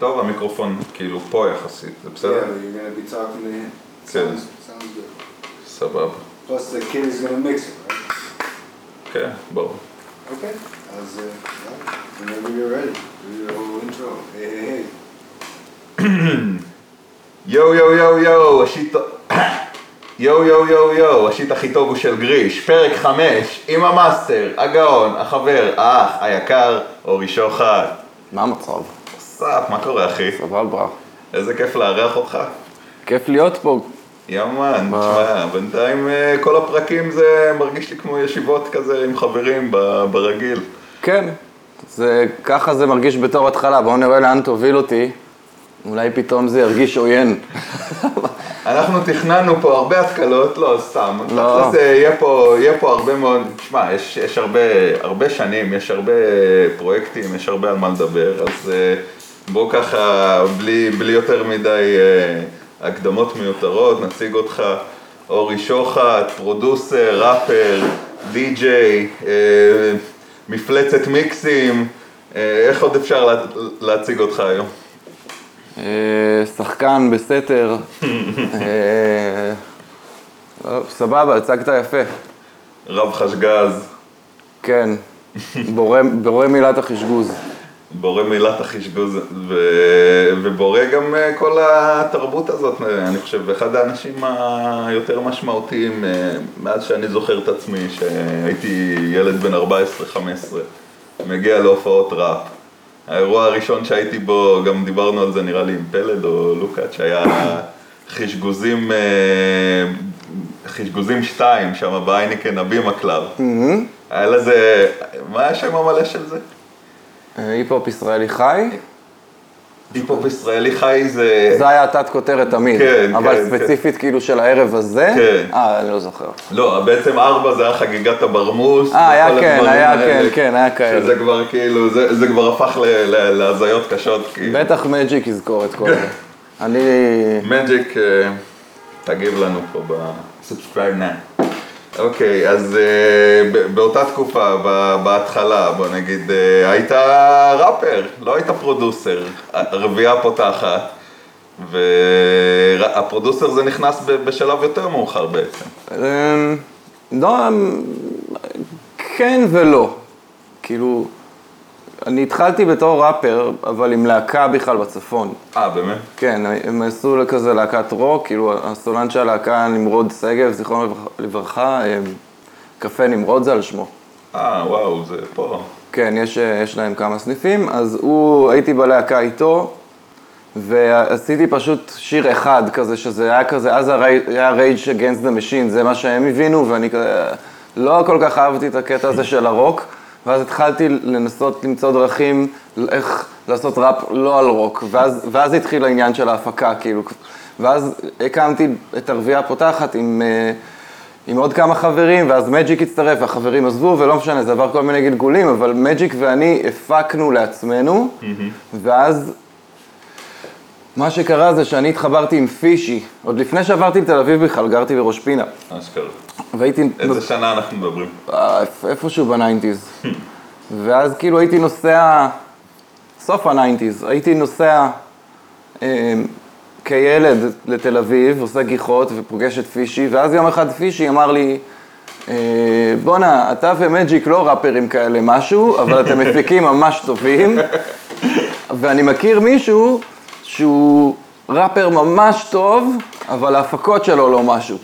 טוב? המיקרופון כאילו פה יחסית, זה Yeah, בסדר? but you're gonna be talking to him. Good. Sounds, sounds good. סבבה. Plus the kid is gonna mix it, right? כן, ברור. Okay. As uh, yeah, whenever you're ready, do your whole intro. Hey, hey, hey. יואו יואו יואו יואו, ה shit... יואו יואו יואו יואו, ה shit הכי טוב הוא של גריש, פרק חמש, עם המאסטר, הגאון, החבר, האח, היקר, אורי שוחט. מה המצב? סאפ, מה קורה אחי? סבבה. איזה כיף לארח אותך. כיף להיות פה. יאמן? תשמע, בינתיים אה, כל הפרקים זה מרגיש לי כמו ישיבות כזה עם חברים ברגיל. כן, זה, ככה זה מרגיש בתור התחלה, בואו נראה לאן תוביל אותי. אולי פתאום זה ירגיש עוין. אנחנו תכננו פה הרבה התקלות, לא, סתם. לא. תכלס, אה, יהיה פה, יהיה פה הרבה מאוד, תשמע, יש, יש הרבה, הרבה שנים, יש הרבה פרויקטים, יש הרבה על מה לדבר, אז אה, בוא ככה, בלי, בלי יותר מדי אה, הקדמות מיותרות, נציג אותך, אורי שוחט, פרודוסר, ראפר, די-ג'יי, אה, מפלצת מיקסים, אה, איך עוד אפשר לה, להציג אותך היום? אה, שחקן בסתר. אה, סבבה, הצגת יפה. רב חשגז. כן, בורא מילת החשגוז. בורא מילת החשגוז ו... ובורא גם אה, כל התרבות הזאת, אני חושב, אחד האנשים היותר משמעותיים אה, מאז שאני זוכר את עצמי, שהייתי ילד בן 14-15, מגיע להופעות ראפ. האירוע הראשון שהייתי בו, גם דיברנו על זה נראה לי עם פלד או לוקאץ', שהיה חשגוזים, אה, חשגוזים 2, שם בהייניקן הבימה קלאב. היה לזה, מה השם המלא של זה? היפ-הופ ישראלי חי. היפ-הופ ישראלי חי זה... זה היה התת כותרת תמיד. כן, אבל כן, ספציפית כאילו של הערב הזה. כן. אה, אני לא זוכר. לא, בעצם ארבע זה היה חגיגת הברמוס. אה, היה כן, היה האלה, כן, כן, היה כאלה. שזה כבר כאילו, זה, זה כבר הפך להזיות קשות. כאילו. בטח מג'יק יזכור את כל זה. אני... מג'יק, אה, תגיב לנו פה ב subscribe נא. אוקיי, אז אה, ב- באותה תקופה, בהתחלה, בוא נגיד, אה, היית ראפר, לא היית producer, הרביעייה פותחת, וה producer זה נכנס בשלב יותר מאוחר בעצם. אמ, לא, אמ, כן ולא. כאילו, אני התחלתי בתור ראפר, אבל עם להקה בכלל בצפון. אה, באמת? כן, הם עשו כזה להקת רוק, כאילו הסולן של הלהקה נמרוד שגב, זיכרונו לברכה, קפה נמרוד זה על שמו. אה, וואו, זה פה. כן, יש, יש להם כמה סניפים, אז הוא, הייתי בלהקה איתו, ועשיתי פשוט שיר אחד כזה, שזה היה כזה, אז היה Rage Against the Machine, זה מה שהם הבינו, ואני כזה, לא כל כך אהבתי את הקטע הזה של הרוק, ואז התחלתי לנסות למצוא דרכים איך לעשות ראפ לא על רוק, ואז, ואז התחיל העניין של ההפקה, כאילו, ואז הקמתי את הרביעייה הפותחת עם... אה, עם עוד כמה חברים, ואז מג'יק הצטרף, והחברים עזבו, ולא משנה, זה עבר כל מיני גלגולים, אבל מג'יק ואני הפקנו לעצמנו, ואז מה שקרה זה שאני התחברתי עם פישי, עוד לפני שעברתי לתל אביב בכלל, גרתי בראש פינה, אשכרה. והייתי איזה שנה אנחנו מדברים? אה, איפ- איפשהו ב nineties, ואז כאילו הייתי נוסע, סוף ה nineties, הייתי נוסע אה, כילד לתל אביב, עושה גיחות ופוגש את פישי, ואז יום אחד פישי אמר לי, אה, בואנה, אתה ומג'יק לא ראפרים כאלה משהו, אבל אתם מפיקים ממש טובים, ואני מכיר מישהו שהוא ראפר ממש טוב, אבל ההפקות שלו לא משהו.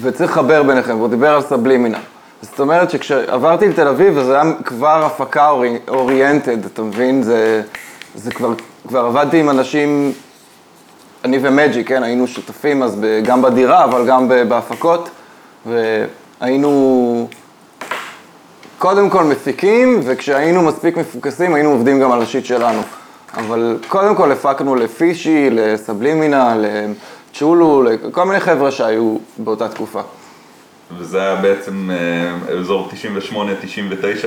וצריך לחבר ביניכם, והוא דיבר על סבלימינה. זאת אומרת שכשעברתי לתל אביב, זה היה כבר הפקה אורי, אוריינטד, אתה מבין? זה, זה כבר, כבר עבדתי עם אנשים, אני ומג'י, כן, היינו שותפים אז ב, גם בדירה, אבל גם ב, בהפקות, והיינו קודם כל מפיקים, וכשהיינו מספיק מפוקסים, היינו עובדים גם על השיט שלנו. אבל קודם כל הפקנו לפישי, לסבלימינה, לצ'ולו, לכל מיני חבר'ה שהיו באותה תקופה. וזה היה בעצם אה, אזור 98-99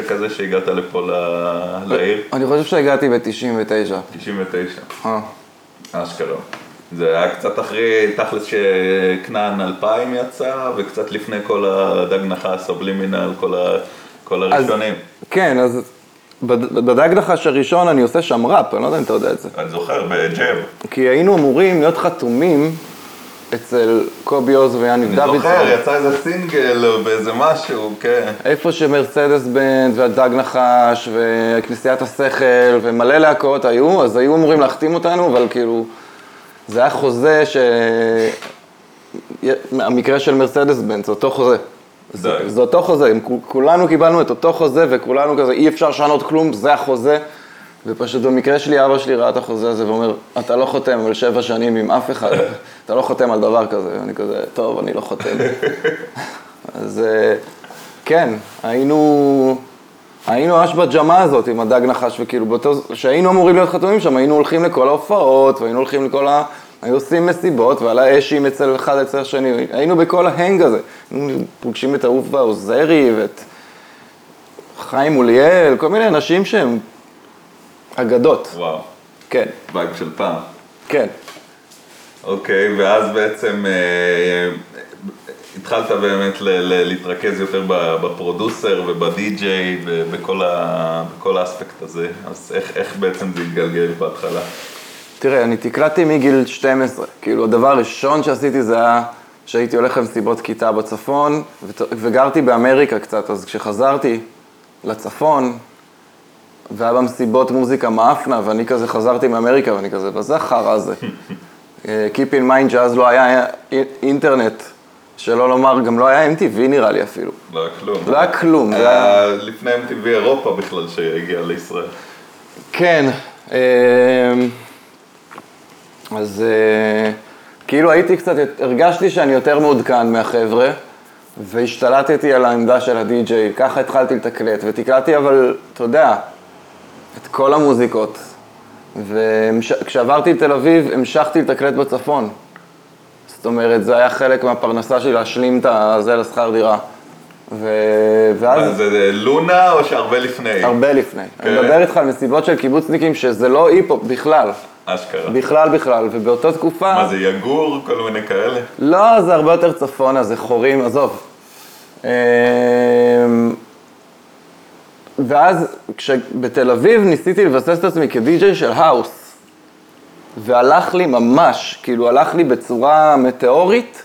כזה שהגעת לפה ל- לעיר? אני חושב שהגעתי ב-99. 99, אה. אשכרה. זה היה קצת אחרי, תכלס שכנען 2000 יצא, וקצת לפני כל הדג נחש, סובלימינל, כל, ה, כל אז- הראשונים. כן, אז בדג נחש הראשון אני עושה שם ראפ, אני לא יודע אם אתה יודע את זה. אני זוכר, בג'אב. כי היינו אמורים להיות חתומים אצל קובי עוז ויאניב אני דוידסון. זוכר, יצא איזה סינגל או באיזה משהו, כן. איפה שמרצדס בנד והדג נחש וכנסיית השכל ומלא להקות היו, אז היו אמורים להחתים אותנו, אבל כאילו, זה היה חוזה ש... המקרה של מרצדס בנד, זה אותו חוזה. זה. זה אותו חוזה, אם כו- כולנו קיבלנו את אותו חוזה וכולנו כזה, אי אפשר לשנות כלום, זה החוזה. ופשוט במקרה שלי, אבא שלי ראה את החוזה הזה ואומר, אתה לא חותם על שבע שנים עם אף אחד, אתה לא חותם על דבר כזה. ואני כזה, טוב, אני לא חותם. אז אה, כן, היינו, היינו ממש בג'מה הזאת עם הדג נחש, וכאילו, באותו, כשהיינו אמורים להיות חתומים שם, היינו הולכים לכל ההופעות, והיינו הולכים לכל ה... היו עושים מסיבות, ועל האשים אצל אחד אצל השני, היינו בכל ה hang הזה. היינו פוגשים את אהובה עוזרי ואת חיים אוליאל, כל מיני אנשים שהם אגדות. וואו, כן, vibe של פעם. כן. אוקיי, ואז בעצם אה, התחלת באמת ל- ל- להתרכז יותר ב producer ובדי-ג'יי ובכל ה- האספקט הזה, אז איך, איך בעצם זה התגלגל בהתחלה? תראה, אני תקלטתי מגיל 12. כאילו, הדבר הראשון שעשיתי זה היה שהייתי הולך למסיבות כיתה בצפון, וגרתי באמריקה קצת, אז כשחזרתי לצפון, והיה במסיבות מוזיקה מאפנה, ואני כזה חזרתי מאמריקה, ואני כזה, מה זה החרא הזה? אה, Keep in mind שאז לא היה אי- אינטרנט, שלא לומר, גם לא היה MTV נראה לי אפילו. לא היה כלום. לא היה כלום, היה לפני MTV אירופה בכלל שהגיע לישראל. כן, אמ, אז אה, כאילו הייתי קצת, הרגשתי שאני יותר מעודכן מהחבר'ה, והשתלטתי על העמדה של הדי-ג'יי, ככה התחלתי לתקלט, ותקלטתי אבל, אתה יודע, את כל המוזיקות. וכשעברתי לתל אביב, המשכתי לתקלט בצפון. זאת אומרת, זה היה חלק מהפרנסה שלי להשלים את זה לשכר דירה. ו... ואז... מה, זה זה לונה או שהרבה לפני? הרבה לפני. כן. אני מדבר איתך על מסיבות של קיבוצניקים שזה לא היפ-הופ בכלל. אשכרה. בכלל בכלל, ובאותה תקופה... מה זה יגור? כל מיני כאלה? לא, זה הרבה יותר צפונה, זה חורים, עזוב. אמ, ואז כשבתל אביב ניסיתי לבסס את עצמי כדי-ג'יי של האוס, והלך לי ממש, כאילו הלך לי בצורה מטאורית,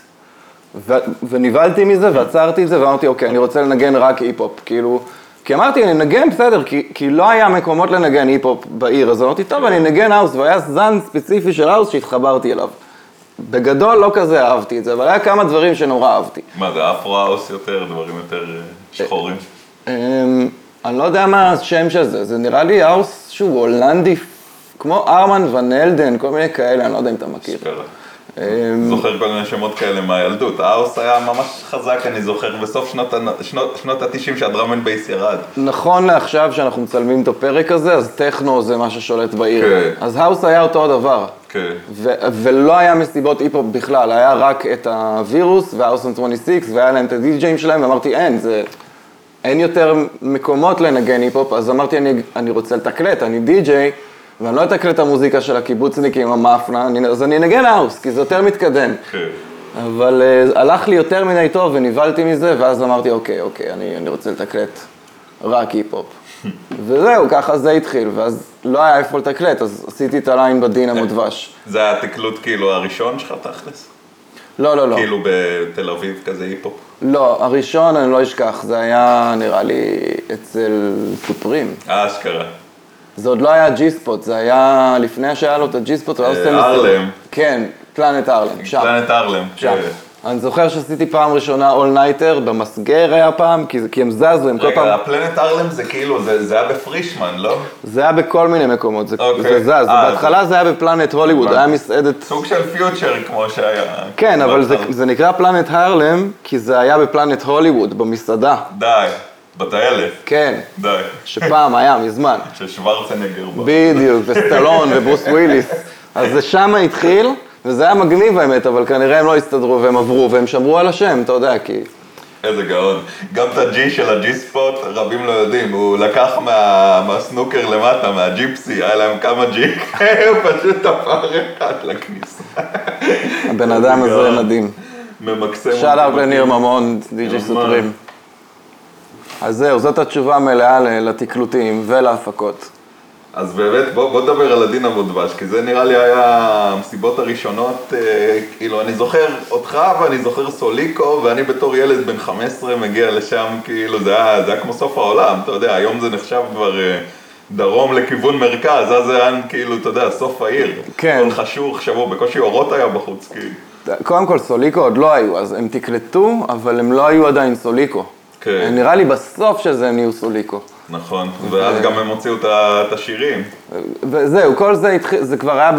ו- ונבהלתי מזה ועצרתי את זה ואמרתי, אוקיי, אני רוצה לנגן רק היפ-הופ, כאילו, כי אמרתי, אני אנגן בסדר, כי, כי לא היה מקומות לנגן היפ-הופ בעיר, אז אמרתי, טוב, אני אנגן האוס, והיה זן ספציפי של האוס שהתחברתי אליו. בגדול לא כזה אהבתי את זה, אבל היה כמה דברים שנורא אהבתי. מה זה אפרו-האוס יותר, דברים יותר אה, שחורים? אמ, אני לא יודע מה השם של זה, זה נראה לי האוס שהוא הולנדי, כמו ארמנד ון הלדן, כל מיני כאלה, אני לא יודע אם אתה מכיר. אשכרה. אמ, זוכר כל מיני שמות כאלה מהילדות. האוס היה ממש חזק, אני זוכר, בסוף שנות שנות- שנות ה-90 שה drum and bass ירד. נכון לעכשיו שאנחנו מצלמים את הפרק הזה, אז טכנו זה מה ששולט בעיר. כן. אז האוס היה אותו הדבר. כן. ו- ולא היה מסיבות היפ-הופ בכלל, היה רק את הווירוס והאוס 26, והיה להם את הדי-ג'אים שלהם, ואמרתי, אין, זה... אין יותר מקומות לנגן היפ-הופ, אז אמרתי, אני, אני רוצה לתקלט, אני די-ג'יי, ואני לא אתקלט את המוזיקה של הקיבוצניקים, המאפנה, אז אני אנגן האוס, כי זה יותר מתקדם. כן. אבל uh, הלך לי יותר מדי טוב ונבהלתי מזה, ואז אמרתי, אוקיי, אוקיי, אני, אני רוצה לתקלט רק היפ-הופ. וזהו, ככה זה התחיל, ואז לא היה איפה לתקלט, אז עשיתי את הליין בדינמו דבש. זה היה התקלוט כאילו הראשון שלך תכלס? לא, לא, לא. כאילו בתל אביב כזה היפ-הופ? לא, הראשון אני לא אשכח, זה היה נראה לי אצל סופרים. אה, אשכרה. זה עוד לא היה ג'י ספוט, זה היה לפני שהיה לו את הג'י ספוט, הוא היה עושה... הרלם. כן, פלנט הרלם, שם. פלנט הרלם. שם. כן. אני זוכר שעשיתי פעם ראשונה all nighter, במסגר היה פעם, כי, כי הם זזו, הם כל פעם... רגע, הפלנט הרלם זה כאילו, זה זה היה בפרישמן, לא? זה היה בכל מיני מקומות, זה, אוקיי. זה זז. אה, בהתחלה זה היה בפלנט הוליווד. היה מסעדת... סוג של פיוטר כמו שהיה. כן, אבל זה. זה נקרא פלנט הרלם, כי זה היה בפלנט הוליווד, במסעדה. די, בטיילת, כן, די. שפעם היה, מזמן. ששוורצנגר בא. בדיוק, וסטלון וברוס וויליס. אז זה שם התחיל, וזה היה מגניב האמת, אבל כנראה הם לא הסתדרו והם עברו, והם שמרו על השם, אתה יודע, כי... איזה גאון. גם את הג'י של הג'י ספוט, רבים לא יודעים, הוא לקח מה, מהסנוקר למטה, מהג'יפסי, היה להם כמה ג'י, הוא פשוט תפר אחד לכניסה. הבן אדם הזה. מדהים. ממקסם. שאל אאוט אותי. לניר ממון, די.ג'יי ממש. אז זהו, זאת התשובה המלאה לתקלוטים ולהפקות. אז באמת, בוא, בוא נדבר על הדינמו דבש, כי זה נראה לי היה המסיבות הראשונות, אה, כאילו, אני זוכר אותך ואני זוכר סוליקו, ואני בתור ילד בן 15 מגיע לשם, כאילו, זה היה, זה היה כמו סוף העולם, אתה יודע, היום זה נחשב כבר אה, דרום לכיוון מרכז, אז זה היה כאילו, אתה יודע, סוף העיר. כן. כל חשוך, שבוע, בקושי אורות היה בחוץ, כאילו. קודם כל, סוליקו עוד לא היו, אז הם תקלטו, אבל הם לא היו עדיין סוליקו. כן. נראה לי בסוף של זה הם נהיו סוליקו. נכון, ואז גם הם הוציאו את השירים. וזהו, כל זה התחיל, זה כבר היה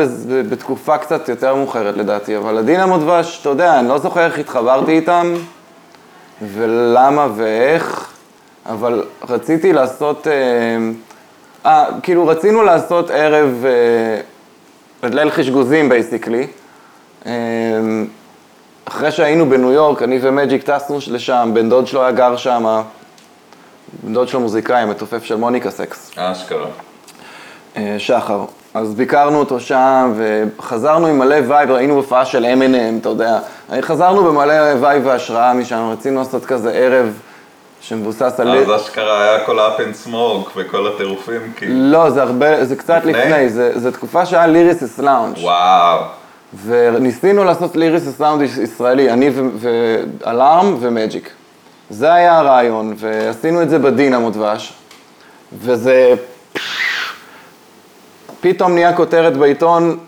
בתקופה קצת יותר מאוחרת לדעתי, אבל הדינמו דבש, אתה יודע, אני לא זוכר איך התחברתי איתם, ולמה ואיך, אבל רציתי לעשות, אה, אה, כאילו רצינו לעשות ערב, אה, ליל חשגוזים basically. אה, אחרי שהיינו בניו יורק, אני ומג'יק טסנו לשם, בן דוד שלו היה גר שם, בן דוד שלו מוזיקאי, מתופף של מוניקה סקס. אשכרה. אה, שחר. אז ביקרנו אותו שם, וחזרנו עם מלא vibe, ראינו הופעה של Eminem, אתה יודע. חזרנו במלא vibe והשראה משם, רצינו לעשות כזה ערב שמבוסס על... אז אשכרה היה כל ה- Up in Smoke וכל הטירופים, כאילו. לא, זה הרבה, זה קצת לפני? לפני, זה, זה תקופה שהיה ליריסיס לאונג'. וואו. וניסינו לעשות ליריסיס לאונג' ישראלי, אני ואלארם ומג'יק. זה היה הרעיון, ועשינו את זה בדינמו דבש, וזה פתאום נהיה כותרת בעיתון,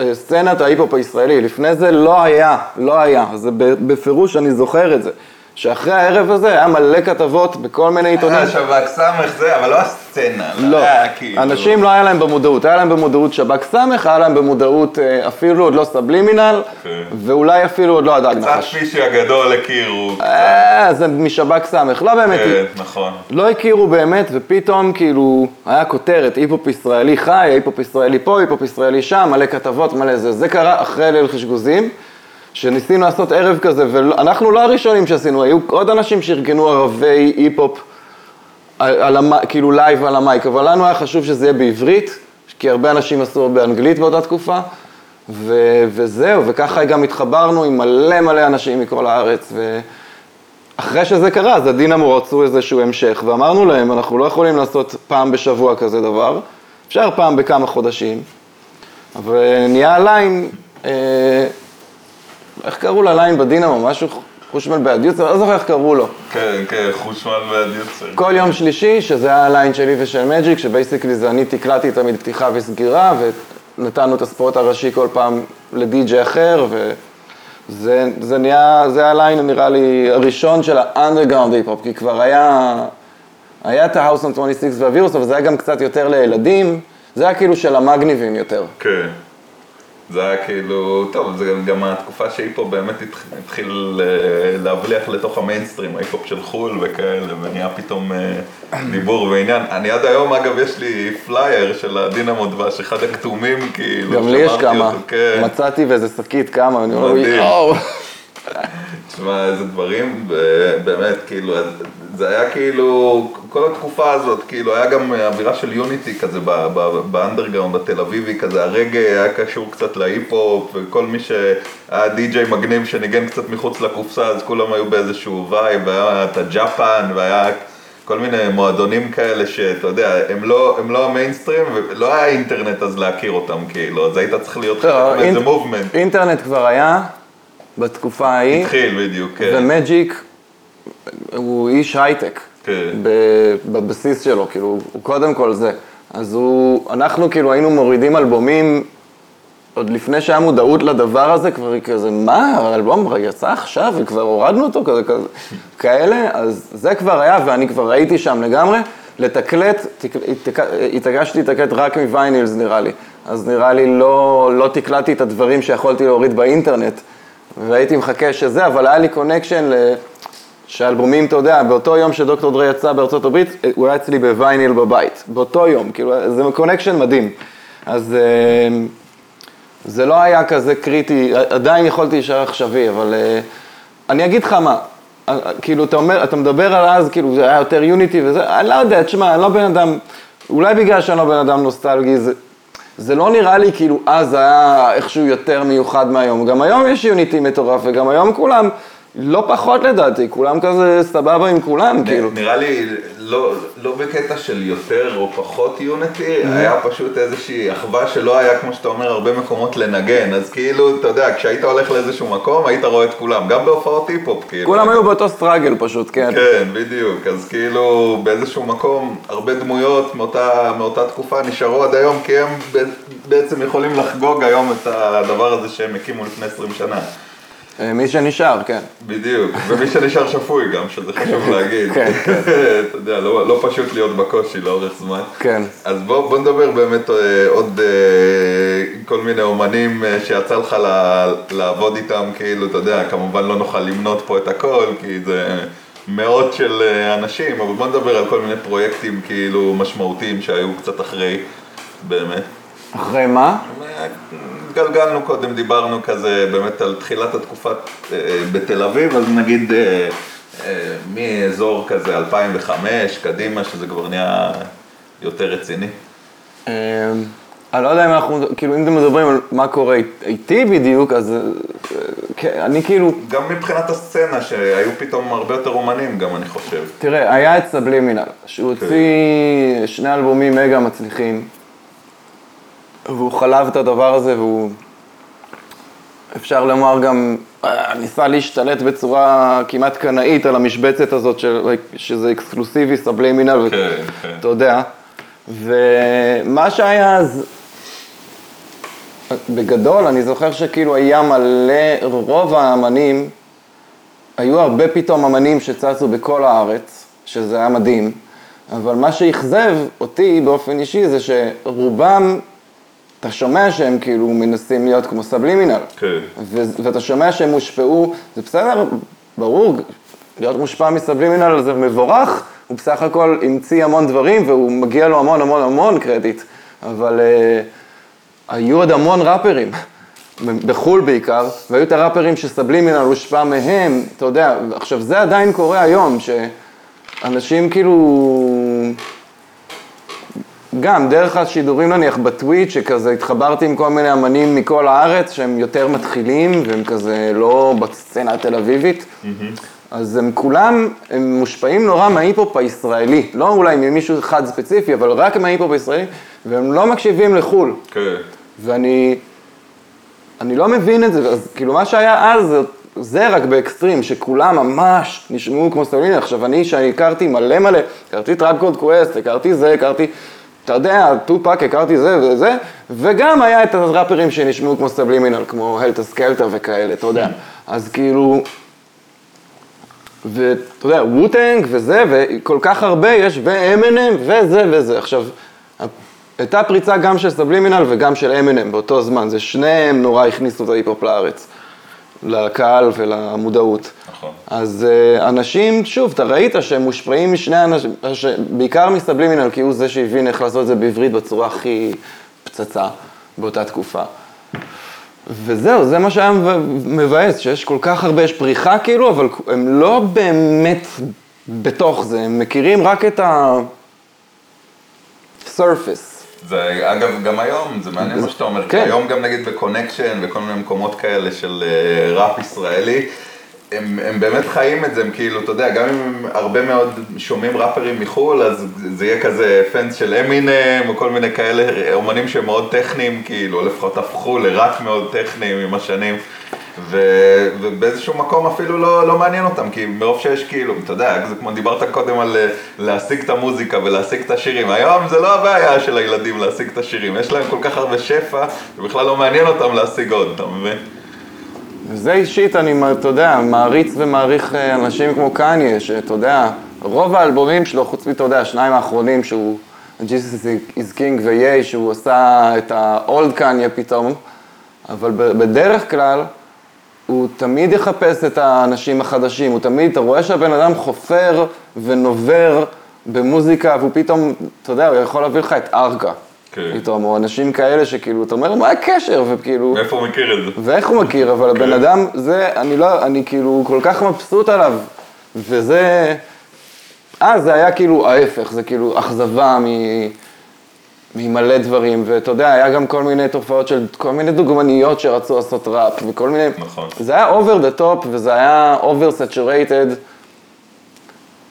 אה, סצנת ההיפ-הופ הישראלי. לפני זה לא היה, לא היה. זה בפירוש, אני זוכר את זה. שאחרי הערב הזה היה מלא כתבות בכל מיני עיתונים. היה שב"כ סמך זה, אבל לא הסצנה. לא, כאילו- אנשים לא היה להם במודעות, היה להם במודעות שב"כ סמך, היה להם במודעות אה, אפילו עוד לא סבלימינל, כן. ואולי אפילו עוד לא הדג קצת נחש. פישי הגדול הכירו. אה, זה משב"ק סמך, לא באמת, כן, נכון. לא הכירו באמת, ופתאום כאילו, היה כותרת, היפ-הופ ישראלי חי, היפ-הופ ישראלי פה, היפ-הופ ישראלי שם, מלא כתבות, מלא זה. זה קרה אחרי ליל חשגוזים, שניסינו לעשות ערב כזה, ואנחנו לא הראשונים שעשינו, היו עוד אנשים שארגנו ערבי המ... כאילו live על ה mic, אבל לנו היה חשוב שזה יהיה בעברית, כי הרבה אנשים עשו באנגלית באותה תקופה, ו... וזהו, וככה גם התחברנו עם מלא מלא אנשים מכל הארץ, ואחרי שזה קרה, אז הדינמו רצו איזשהו המשך, ואמרנו להם, אנחנו לא יכולים לעשות פעם בשבוע כזה דבר, אפשר פעם בכמה חודשים, אבל נהיה ליין, אה... איך קראו לליין בדינמו? משהו חושמל באדיוצר? לא זוכר איך קראו לו. כן, כן, חושמל והדיוצר. כל יום שלישי, שזה היה הליין שלי ושל מג'יק, ש basically זה אני תקלטתי תמיד פתיחה וסגירה, ונתנו את ה spot הראשי כל פעם לדי-ג'יי אחר, וזה זה נהיה, זה הליין נראה לי הראשון של האנדרגראונד היפ-הופ, כי כבר היה, היה את on 26 והווירוס, אבל זה היה גם קצת יותר לילדים, זה היה כאילו של המגניבים יותר. כן. זה היה כאילו, טוב, זה גם- התקופה שהיפ-הופ באמת התח- התחיל אה, להבליח לתוך המיינסטרים, ההיפופ של חו"ל וכאלה, ונהיה פתאום אה, דיבור ועניין. אני עד היום, אגב, יש לי פלייר של הדינמו דבש, אחד הכתומים, כאילו, גם לי יש כמה, כן. מצאתי באיזה שקית כמה, אני אומר. יואו. תשמע, איזה דברים, באמת, כאילו, זה היה כאילו, כל התקופה הזאת, כאילו, היה גם אווירה של unity כזה ב- ב- באנדרגראונד התל אביבי, כזה הרגע היה קשור קצת להיפ-הופ, וכל מי שהיה די-ג'יי מגניב שניגן קצת מחוץ לקופסה, אז כולם היו באיזשהו vibe, והיה את הג'אפן, והיה... כל מיני מועדונים כאלה שאתה יודע, הם לא, הם לא המיינסטרים, ולא היה אינטרנט אז להכיר אותם, כאילו, אז היית צריך להיות חלק לא, מאיזה אינט- מובמנט. אינטרנט כבר היה בתקופה ההיא, התחיל בדיוק, כן. ומג'יק הוא איש הייטק. כן. בבסיס שלו, כאילו, הוא קודם כל זה. אז הוא, אנחנו כאילו היינו מורידים אלבומים עוד לפני שהיה מודעות לדבר הזה, כבר כזה, מה, האלבום יצא עכשיו וכבר הורדנו אותו, כזה, כזה, כאלה, אז זה כבר היה, ואני כבר הייתי שם לגמרי. לתקלט, התעקשתי לתקלט רק מ vinyls נראה לי. אז נראה לי לא, לא תקלטתי את הדברים שיכולתי להוריד באינטרנט, והייתי מחכה שזה, אבל היה לי connection ל... שאלבומים, אתה יודע, באותו יום שדוקטור דרי יצא בארצות הברית, הוא היה אצלי בווייניל בבית, באותו יום, כאילו, זה connection מדהים. אז אה, זה לא היה כזה קריטי, עדיין יכולתי להישאר עכשווי, אבל אה, אני אגיד לך מה, אה, כאילו, אתה אומר, אתה מדבר על אז, כאילו, זה היה יותר יוניטי וזה, אני לא יודע, תשמע, אני לא בן אדם, אולי בגלל שאני לא בן אדם נוסטלגי, זה, זה לא נראה לי כאילו אז היה איכשהו יותר מיוחד מהיום. גם היום יש יוניטי מטורף, וגם היום כולם לא פחות לדעתי, כולם כזה סבבה עם כולם, כאילו. נראה לי, לא, לא בקטע של יותר או פחות יוניטי, Mm-hmm. היה פשוט איזושהי אחווה שלא היה, כמו שאתה אומר, הרבה מקומות לנגן, אז כאילו, אתה יודע, כשהיית הולך לאיזשהו מקום, היית רואה את כולם, גם בהופעות היפ-הופ, כאילו. כולם היו באותו סטראגל פשוט, כן. כן, בדיוק, אז כאילו באיזשהו מקום הרבה דמויות מאותה, מאותה תקופה נשארו עד היום כי הם בעצם יכולים לחגוג היום את הדבר הזה שהם הקימו לפני 20 שנה. אה, מי שנשאר, כן. בדיוק, ומי שנשאר שפוי גם, שזה חשוב להגיד. כן, כן. אתה יודע, לא, לא פשוט להיות בקושי לאורך זמן. כן. אז בוא, בוא נדבר באמת אה, עוד אה, כל מיני אומנים שיצא לך לעבוד איתם, כאילו, אתה יודע, כמובן לא נוכל למנות פה את הכל, כי זה מאות של אנשים, אבל בוא נדבר על כל מיני פרויקטים כאילו משמעותיים שהיו קצת אחרי, באמת. אחרי מה? התגלגלנו קודם, דיברנו כזה באמת על תחילת התקופה אה, בתל אביב, אז נגיד אה, אה, מאזור כזה 2005 קדימה, שזה כבר נהיה יותר רציני. אני לא יודע אם אנחנו, כאילו, אם אתם מדברים על מה קורה איתי בדיוק, אז כן, אני כאילו, גם מבחינת הסצנה, שהיו פתאום הרבה יותר אומנים גם, אני חושב. תראה, היה את סבלימינל, שהוא כן. הוציא שני אלבומים מגה מצליחים, והוא חלב את הדבר הזה, והוא, אפשר לומר גם, אה, ניסה להשתלט בצורה כמעט קנאית על המשבצת הזאת, של, שזה אקסקלוסיבי, סבלימינל, כן, כן. אתה יודע. ומה שהיה אז, בגדול, אני זוכר שכאילו היה מלא, רוב האמנים, היו הרבה פתאום אמנים שצצו בכל הארץ, שזה היה מדהים, אבל מה שאכזב אותי באופן אישי זה שרובם, אתה שומע שהם כאילו מנסים להיות כמו סבלימינל. כן. ו- ואתה שומע שהם הושפעו, זה בסדר, ברור, להיות מושפע מסבלימינל זה מבורך, הוא בסך הכל המציא המון דברים והוא מגיע לו המון המון המון קרדיט, אבל uh, היו עוד המון ראפרים, בחו"ל בעיקר, והיו את הראפרים שסבלימינל הושפע מהם, אתה יודע, עכשיו זה עדיין קורה היום, שאנשים כאילו... גם דרך השידורים נניח בטוויט, שכזה התחברתי עם כל מיני אמנים מכל הארץ שהם יותר מתחילים והם כזה לא בסצנה התל אביבית, אז הם כולם, הם מושפעים נורא מההיפ-הופ הישראלי, לא אולי ממישהו אחד ספציפי, אבל רק מההיפ-הופ הישראלי, והם לא מקשיבים לחו"ל. כן. ואני אני לא מבין את זה, אז כאילו מה שהיה אז, זה, זה רק באקסטרים, שכולם ממש נשמעו כמו סטליני. עכשיו אני, שאני הכרתי מלא מלא, הכרתי Tribe Called Quest, הכרתי זה, הכרתי, אתה יודע, טופאק, הכרתי זה וזה, וגם היה את הראפרים שנשמעו כמו סבלימינל, כמו הלטה סקלטה וכאלה, אתה יודע. אז כאילו, ואתה יודע, ווטנג וזה, וכל כך הרבה יש, ואמנם וזה וזה. עכשיו, הייתה פריצה גם של סבלימינל וגם של אמנם באותו זמן, זה שניהם נורא הכניסו את ההיפ-הופ לארץ, לקהל ולמודעות. נכון. אז uh, אנשים, שוב, אתה ראית שהם מושפעים משני אנשים. בעיקר מסבלימינל, כי הוא זה שהבין איך לעשות את זה בעברית בצורה הכי פצצה באותה תקופה. וזהו, זה מה שהיה מבאס, שיש כל כך הרבה, יש פריחה כאילו, אבל הם לא באמת בתוך זה, הם מכירים רק את ה-surface. זה, אגב, גם היום, זה מעניין מה שאתה אומר, כן. היום גם נגיד בקונקשן וכל מיני מקומות כאלה של אה, ראפ ישראלי, הם, הם באמת חיים את זה, הם כאילו, אתה יודע, גם אם הם הרבה מאוד שומעים ראפרים מחו"ל, אז זה יהיה כזה פנס של אמינם, או כל מיני כאלה אומנים שהם מאוד טכניים, כאילו, לפחות הפכו לראפ מאוד טכניים עם השנים. ו, ובאיזשהו מקום אפילו לא, לא מעניין אותם, כי מרוב שיש כאילו, אתה יודע, זה כמו דיברת קודם על אה, להשיג את המוזיקה ולהשיג את השירים, היום זה לא הבעיה של הילדים להשיג את השירים, יש להם כל כך הרבה שפע, ובכלל לא מעניין אותם להשיג עוד, אתה מבין? זה אישית, אני, אתה יודע, מעריץ ומעריך אה, אנשים כמו קניה, שאתה יודע, רוב האלבומים שלו, חוץ מתה יודע, השניים האחרונים, שהוא, Jesus is King ו-Yay, שהוא עשה את ה-Old קניה פתאום, אבל בדרך כלל, הוא תמיד יחפש את האנשים החדשים, הוא תמיד, אתה רואה שהבן אדם חופר ונובר במוזיקה, והוא פתאום, אתה יודע, הוא יכול להביא לך את ארקה. כן. פתאום, או אנשים כאלה שכאילו, אתה אומר, מה הקשר? וכאילו... מאיפה הוא מכיר את זה? ואיך הוא מכיר, אבל הבן אדם, זה, אני לא, אני כאילו כל כך מבסוט עליו, וזה, אה, זה היה כאילו ההפך, זה כאילו אכזבה מ... ממלא דברים, ואתה יודע, היה גם כל מיני תופעות של כל מיני דוגמניות שרצו לעשות ראפ, וכל מיני... נכון. זה היה over the top, וזה היה over saturated.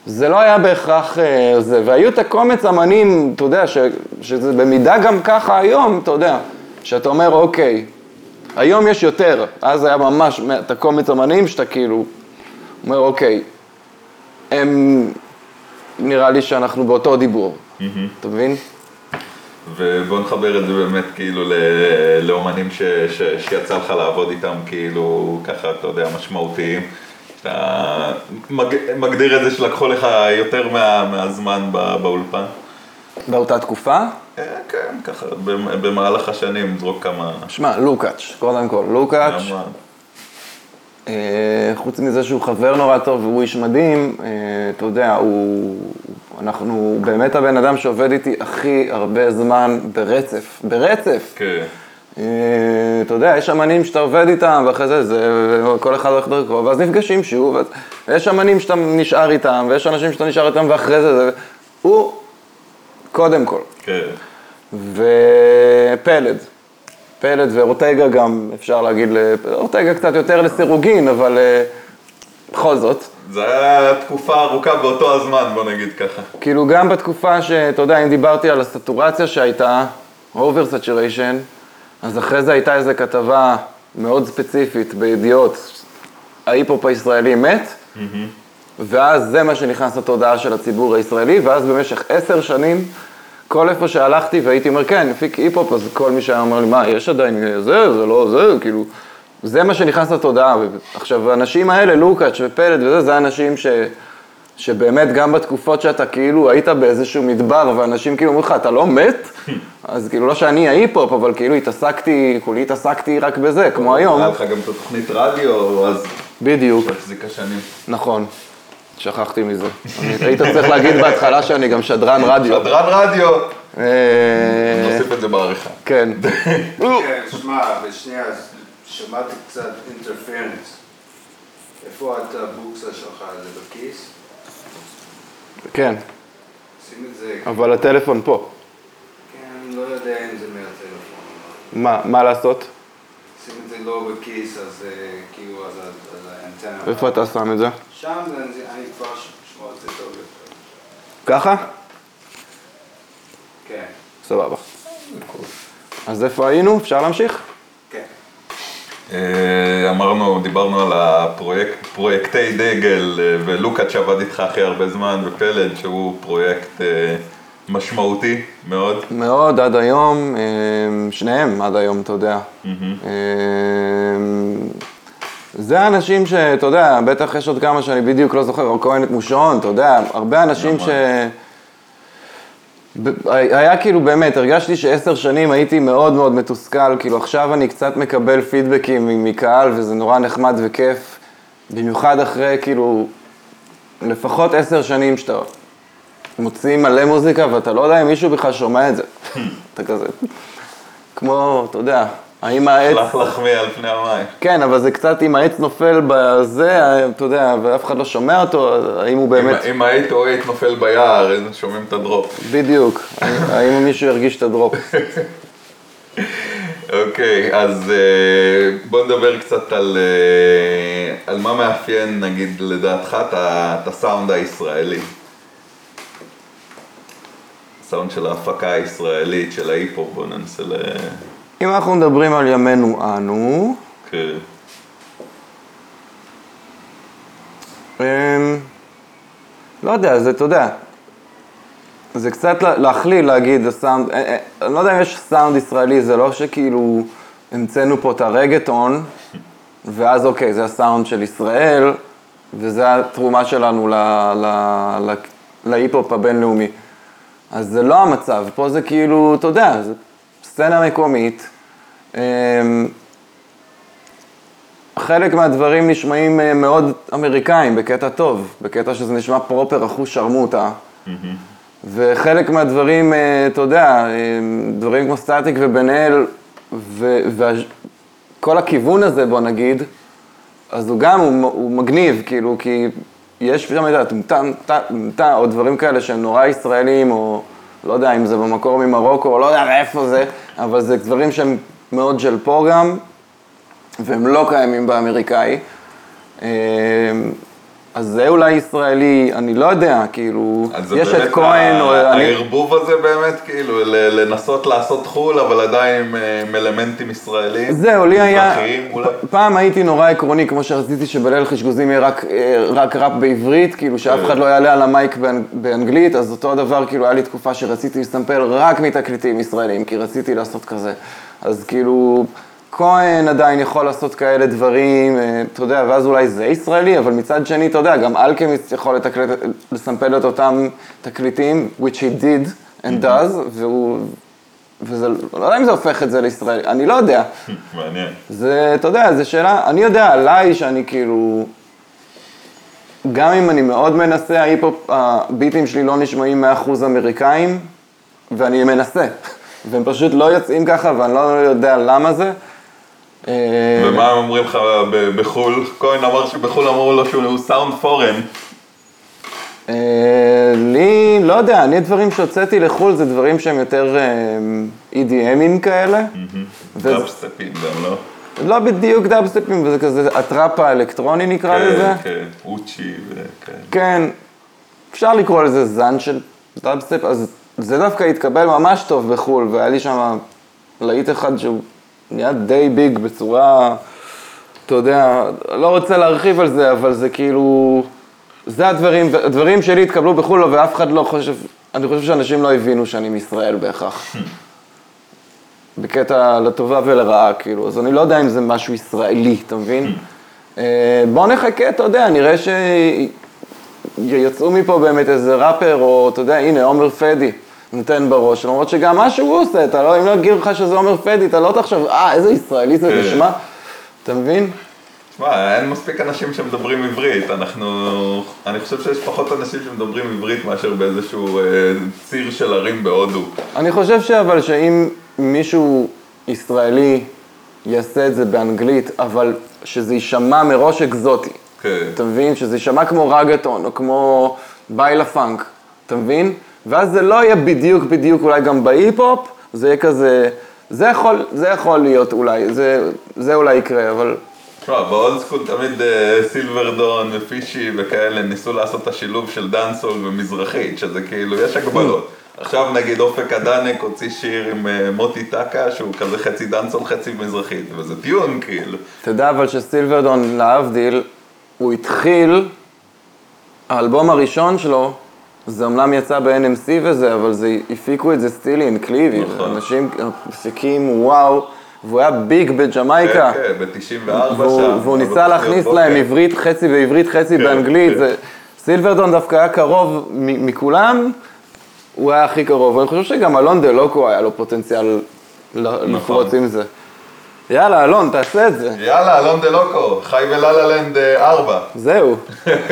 זה לא היה בהכרח אה, זה, והיו את הקומץ אמנים, אתה יודע, ש, שזה במידה גם ככה היום, אתה יודע, שאתה אומר, אוקיי, היום יש יותר, אז היה ממש את הקומץ אמנים שאתה כאילו אומר, אוקיי, הם, נראה לי שאנחנו באותו דיבור, אתה מבין? ובוא נחבר את זה באמת כאילו לאומנים ש, ש, שיצא לך לעבוד איתם כאילו ככה, אתה יודע, משמעותיים. אתה מג, מגדיר את זה שלקחו לך יותר מה, מהזמן באולפן? באותה תקופה, אה, כן, ככה, במ- במהלך השנים זרוק כמה... שמע, לוקאץ', קודם כל, לוקאץ', חוץ מזה שהוא חבר נורא טוב והוא איש מדהים, אה, אתה יודע, הוא, אנחנו, הוא באמת הבן אדם שעובד איתי הכי הרבה זמן ברצף, ברצף. כן. אה, אתה יודע, יש אמנים שאתה עובד איתם, ואחרי זה, זה כל אחד הולך דרכו, ואז נפגשים שוב, ויש אמנים שאתה נשאר איתם, ויש אנשים שאתה נשאר איתם, ואחרי זה, זה הוא קודם כל. כן. ופלד. פלד ואורטגה גם, אפשר להגיד, אורטגה קצת יותר לסירוגין, אבל אה, בכל זאת. זה היה תקופה ארוכה באותו הזמן, בוא נגיד ככה. כאילו גם בתקופה שאתה יודע, אם דיברתי על הסטורציה שהייתה, over saturation, אז אחרי זה הייתה איזו כתבה מאוד ספציפית בידיעות, ההיפ-הופ הישראלי מת, ואז זה מה שנכנס לתודעה של הציבור הישראלי, ואז במשך עשר שנים, כל איפה שהלכתי והייתי אומר, כן, מפיק היפ-הופ, אז כל מי שהיה אומר לי, מה, יש עדיין זה, זה לא זה, כאילו, זה מה שנכנס לתודעה. עכשיו, האנשים האלה, לוקאץ' ופלד וזה, זה אנשים ש... שבאמת גם בתקופות שאתה כאילו היית באיזשהו מדבר ואנשים כאילו אומרים לך, אתה לא מת? אז כאילו לא שאני ההיפ-הופ, אבל כאילו התעסקתי, כולי התעסקתי רק בזה, כמו היום. היה לך גם את התוכנית רדיו, אז בדיוק, שהחזיקה שנים. נכון. שכחתי מזה. היית צריך להגיד בהתחלה שאני גם שדרן רדיו. שדרן רדיו, אה, נוסיף את זה בעריכה. כן. כן, שמע, ושנייה, אז שמעתי קצת אינטרפרנס. איפה את הבוקסה שלך? זה בכיס? כן, שים את זה, אבל הטלפון פה. כן, אני לא יודע אם זה מהטלפון. מה, מה לעשות? שים את זה לא בכיס, אז אה, כאילו, אז האנטנה... איפה אתה שם את זה? שם זה- אני כבר אשמע את זה טוב יותר. ככה? כן, סבבה. אז איפה היינו? אפשר להמשיך? כן. אה, אמרנו, דיברנו על הפרויקט, פרויקטי דגל, אה, ולוקאץ' שעבד איתך הכי הרבה זמן, ופלד, שהוא פרויקט משמעותי מאוד. מאוד, עד היום, אה, שניהם עד היום, אתה יודע. אה, זה האנשים שאתה יודע, בטח יש עוד כמה שאני בדיוק לא זוכר, או כהן את מושון, אתה יודע, הרבה אנשים ש... ב- היה כאילו באמת, הרגשתי שעשר שנים הייתי מאוד מאוד מתוסכל, כאילו עכשיו אני קצת מקבל פידבקים מקהל וזה נורא נחמד וכיף, במיוחד אחרי כאילו לפחות עשר שנים שאתה מוציא מלא מוזיקה ואתה לא יודע אם מישהו בכלל שומע את זה. אתה כזה, כמו, אתה יודע, האם העץ... שלח לחמיא על פני המים. כן, אבל זה קצת אם העץ נופל בזה, אתה יודע, ואף אחד לא שומע אותו, אז האם הוא באמת... אם- היית או היית נופל ביער, היינו שומעים את הדרופ. בדיוק. האם- מישהו ירגיש את הדרופ? אוקיי, אז אה, בוא נדבר קצת על, אה, על מה מאפיין, נגיד, לדעתך, את הסאונד הישראלי. הסאונד של ההפקה הישראלית, של ההיפ-הופ, בוא ננסה ל... אם אנחנו מדברים על ימינו אנו, כן. אמ, לא יודע, זה, אתה יודע, זה קצת לה- להכליל, להגיד, הסאונד, אה, אה, אני לא יודע אם יש סאונד ישראלי, זה לא שכאילו המצאנו פה את הרגטון, ואז אוקיי, זה הסאונד של ישראל, וזה התרומה שלנו להיפ-הופ הבינלאומי. אז זה לא המצב, פה זה כאילו, אתה יודע, זה סצנה מקומית. אמ, חלק מהדברים נשמעים אה, מאוד אמריקאים, בקטע טוב, בקטע שזה נשמע פרופר אחוז שרמוטה. וחלק מהדברים, אה, אתה יודע, אה, דברים כמו סטטיק ובן אל, וכל הכיוון הזה, בוא נגיד, אז הוא גם, הוא, הוא מגניב, כאילו, כי יש שם את הטומטם, טה, טה, או דברים כאלה שהם נורא ישראלים, או לא יודע אם זה במקור ממרוקו, או לא יודע מאיפה זה, אבל זה דברים שהם מאוד של פה גם, והם לא קיימים באמריקאי. אז זה אולי ישראלי, אני לא יודע, כאילו, אז זה יש באמת את כהן, או... ה- אני- הערבוב הזה באמת, כאילו, לנסות לעשות חו"ל, אבל עדיין עם, אה, עם אלמנטים ישראלים. זהו, לי היה... אולי. פעם הייתי נורא עקרוני, כמו שרציתי שבליל חשגוזים יהיה רק, אה, רק ראפ בעברית, כאילו שאף כן. אחד לא יעלה על המייק באנ- באנגלית, אז אותו הדבר, כאילו היה לי תקופה שרציתי לסמפל רק מתקליטים ישראלים, כי רציתי לעשות כזה. אז כאילו, כהן עדיין יכול לעשות כאלה דברים, אה, אתה יודע, ואז אולי זה ישראלי, אבל מצד שני, אתה יודע, גם אלכמיסט יכול לתקלט, לסמפל את אותם תקליטים, which he did and does, והוא... וזה, לא יודע אם זה הופך את זה לישראלי, אני לא יודע. מעניין. זה, אתה יודע, זו שאלה, אני יודע עליי שאני כאילו, גם אם אני מאוד מנסה, ההיפ-הופ, הביטים שלי לא נשמעים 100% אמריקאים, ואני מנסה. והם פשוט לא יוצאים ככה, ואני לא יודע למה זה. אה, ומה הם אומרים לך בחו"ל? כהן אמר שבחו"ל אמרו לו שהוא סאונד פורן. אה, לי, לא יודע, אני דברים שהוצאתי לחו"ל זה דברים שהם יותר אה, EDMים כאלה. דאבסטפים גם, לא? לא בדיוק דאבסטפים, וזה כזה הטראפ האלקטרוני נקרא לזה. כן, כן, אוצ'י וכן. כן, אפשר לקרוא לזה זן של דאבסטפ, אז זה דווקא התקבל ממש טוב בחו"ל, והיה לי שם להיט אחד שהוא נהיה די big בצורה, אתה יודע, לא רוצה להרחיב על זה, אבל זה כאילו, זה הדברים, הדברים שלי התקבלו בחו"ל, ואף אחד לא חושב, אני חושב שאנשים לא הבינו שאני מישראל בהכרח. בקטע לטובה ולרעה, כאילו, אז אני לא יודע אם זה משהו ישראלי, אתה מבין? אה, בוא נחכה, אתה יודע, נראה שיצאו מפה באמת איזה ראפר, או אתה יודע, הנה, עומר פדי נותן בראש, למרות שגם מה שהוא עושה, אתה לא, אם לא יגיד לך שזה עומר פדי, אתה לא תחשוב, אה, איזה ישראלי זה כן. נשמע, אתה מבין? תשמע, אין מספיק אנשים שמדברים עברית, אנחנו... אני חושב שיש פחות אנשים שמדברים עברית מאשר באיזשהו אה, ציר של ערים בהודו. אני חושב שאבל שאם מישהו ישראלי יעשה את זה באנגלית, אבל שזה יישמע מראש אקזוטי. כן. אתה מבין? שזה יישמע כמו רגטון, או כמו ביילה פאנק, אתה מבין? ואז זה לא יהיה בדיוק בדיוק אולי גם בהיפ-הופ, זה יהיה כזה, זה יכול, זה יכול להיות אולי, זה, זה אולי יקרה, אבל תשמע, ב old school תמיד אה, סילברדון ופישי וכאלה ניסו לעשות את השילוב של דאנסהול ומזרחית, שזה כאילו, יש הגבלות. עכשיו נגיד אופק אדנק הוציא שיר עם אה, מוטי טקה, שהוא כזה חצי דאנסהול חצי מזרחית, וזה tune כאילו. תדע אבל שסילברדון, להבדיל, הוא התחיל, האלבום הראשון שלו, זה אמנם יצא ב-NMC וזה, אבל זה, הפיקו את זה Steely and Clevie, נכון. אנשים מפיקים וואו, והוא היה big בג'מייקה. כן, כן, ב-94 והוא, שם. והוא ניסה להכניס בתוכניות להם. עברית חצי בעברית, חצי כן, באנגלית. כן. סילברדון דווקא היה קרוב מ- מכולם, הוא היה הכי קרוב. ואני חושב שגם אלון דה לוקו היה לו פוטנציאל נכון. לפרוץ עם זה. יאללה, אלון, תעשה את זה. יאללה, אלון דה לוקו, חי בלה לנד 4. זהו.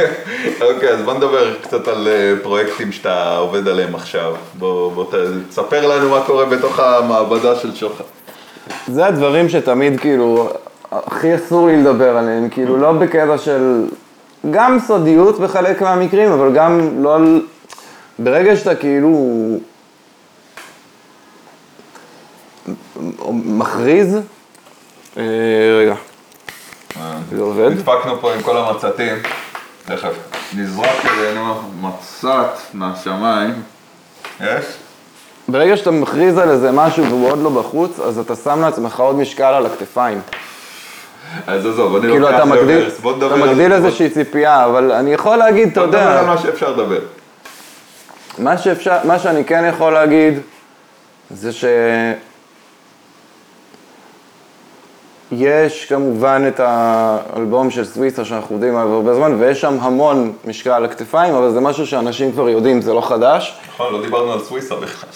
אוקיי, אז בוא נדבר קצת על אה, פרויקטים שאתה עובד עליהם עכשיו. בוא, בוא תספר לנו מה קורה בתוך המעבדה של שוחד. זה הדברים שתמיד כאילו, הכי אסור לי לדבר עליהם, כאילו לא בקטע של, גם סודיות בחלק מהמקרים, אבל גם לא על... ברגע שאתה כאילו מכריז, אה, רגע, זה עובד? נדפקנו פה עם כל המצתים. תכף. נזרק אלינו מצת מהשמיים. יש? ברגע שאתה מכריז על איזה משהו והוא עוד לא בחוץ, אז אתה שם לעצמך עוד משקל על הכתפיים. אז עזוב, אני כאילו לוקח אתה מגדיל, רוורס. בוא אתה נדבר על- מגדיל בוא- איזושהי ציפייה, אבל אני יכול להגיד, אתה בוא נדבר יודע... על מה שאפשר לדבר. מה, שאפשר, מה שאני כן יכול להגיד, זה ש... יש כמובן את האלבום של סוויסה שאנחנו יודעים עליו הרבה זמן, ויש שם המון משקל על הכתפיים, אבל זה משהו שאנשים כבר יודעים, זה לא חדש. נכון, לא דיברנו על סוויסה בכלל.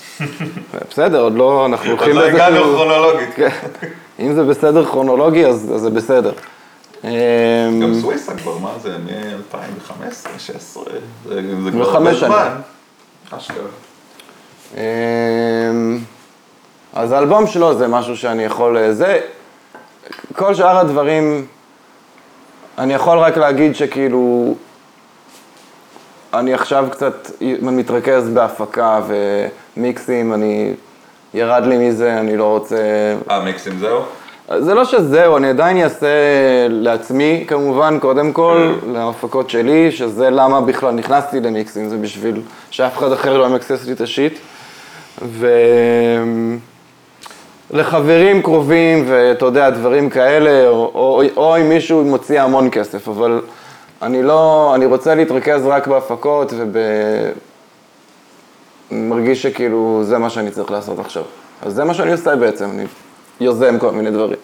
בסדר, עוד לא, אנחנו עוד הולכים לא הגענו באיזשהו... כרונולוגית. כן. אם זה בסדר כרונולוגי, אז, זה בסדר. גם אמ, סוויסה כבר, מה זה, מ-2015, 2016, זה לא כבר הרבה. זמן. אשכרה. אמ, אז האלבום שלו זה משהו שאני יכול... זה... כל שאר הדברים, אני יכול רק להגיד שכאילו... אני עכשיו קצת מתרכז בהפקה ומיקסים, אני... ירד לי מזה, אני לא רוצה... אה, מיקסים זהו? זה לא שזהו, אני עדיין אעשה לעצמי כמובן, קודם כל, להפקות שלי, שזה למה בכלל נכנסתי למיקסים, זה בשביל שאף אחד אחר לא ימקסס לי את השיט. ולחברים קרובים, ואתה יודע, דברים כאלה, או, או, או אם מישהו מוציא המון כסף, אבל אני לא, אני רוצה להתרכז רק בהפקות וב... מרגיש שכאילו זה מה שאני צריך לעשות עכשיו. אז זה מה שאני עושה בעצם, אני יוזם כל מיני דברים.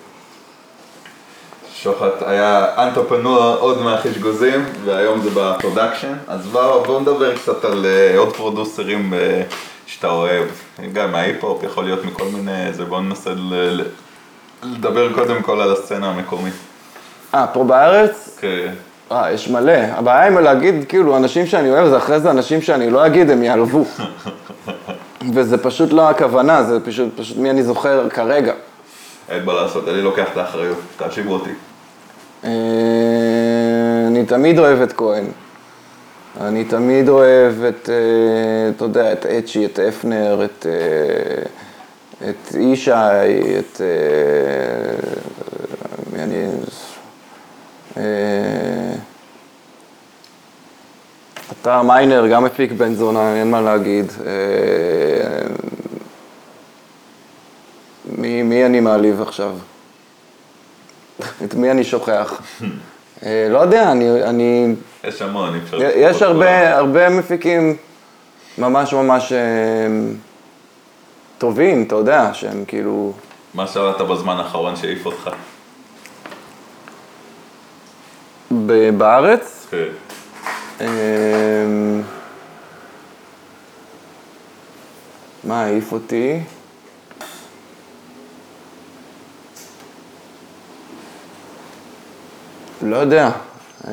שוחט היה entrepreneur עוד מהחשגוזים, והיום זה ב production. אז בואו בוא נדבר קצת על אה, עוד producer ים אה, שאתה אוהב. גם מההיפ-הופ, יכול להיות מכל מיני... זה בואו ננסה ל- לדבר קודם כל על הסצנה המקומית. אה, פה בארץ? כן. אה, יש מלא. הבעיה עם להגיד, כאילו, אנשים שאני אוהב, זה אחרי זה אנשים שאני לא אגיד, הם יעלבו. וזה פשוט לא הכוונה, זה פשוט, פשוט מי אני זוכר כרגע. אין מה לעשות, אני לוקח את האחריות, תאשימו אותי. אה, אני תמיד אוהב את כהן. אני תמיד אוהב את, אה, אתה יודע, את אצ'י, את אפנר, את, אה, את ישי, את... מי אני... אתה מיינר, גם מפיק בן זונה, אין מה להגיד. מי, מי אני מעליב עכשיו? את מי אני שוכח? אה, לא יודע, אני... אני יש המון, אי אפשר... יש הרבה, הרבה מפיקים ממש ממש אה, טובים, אתה יודע, שהם כאילו... מה שמעת בזמן האחרון שהעיף אותך? בארץ? כן. אמ, מה העיף אותי? לא יודע. אמ,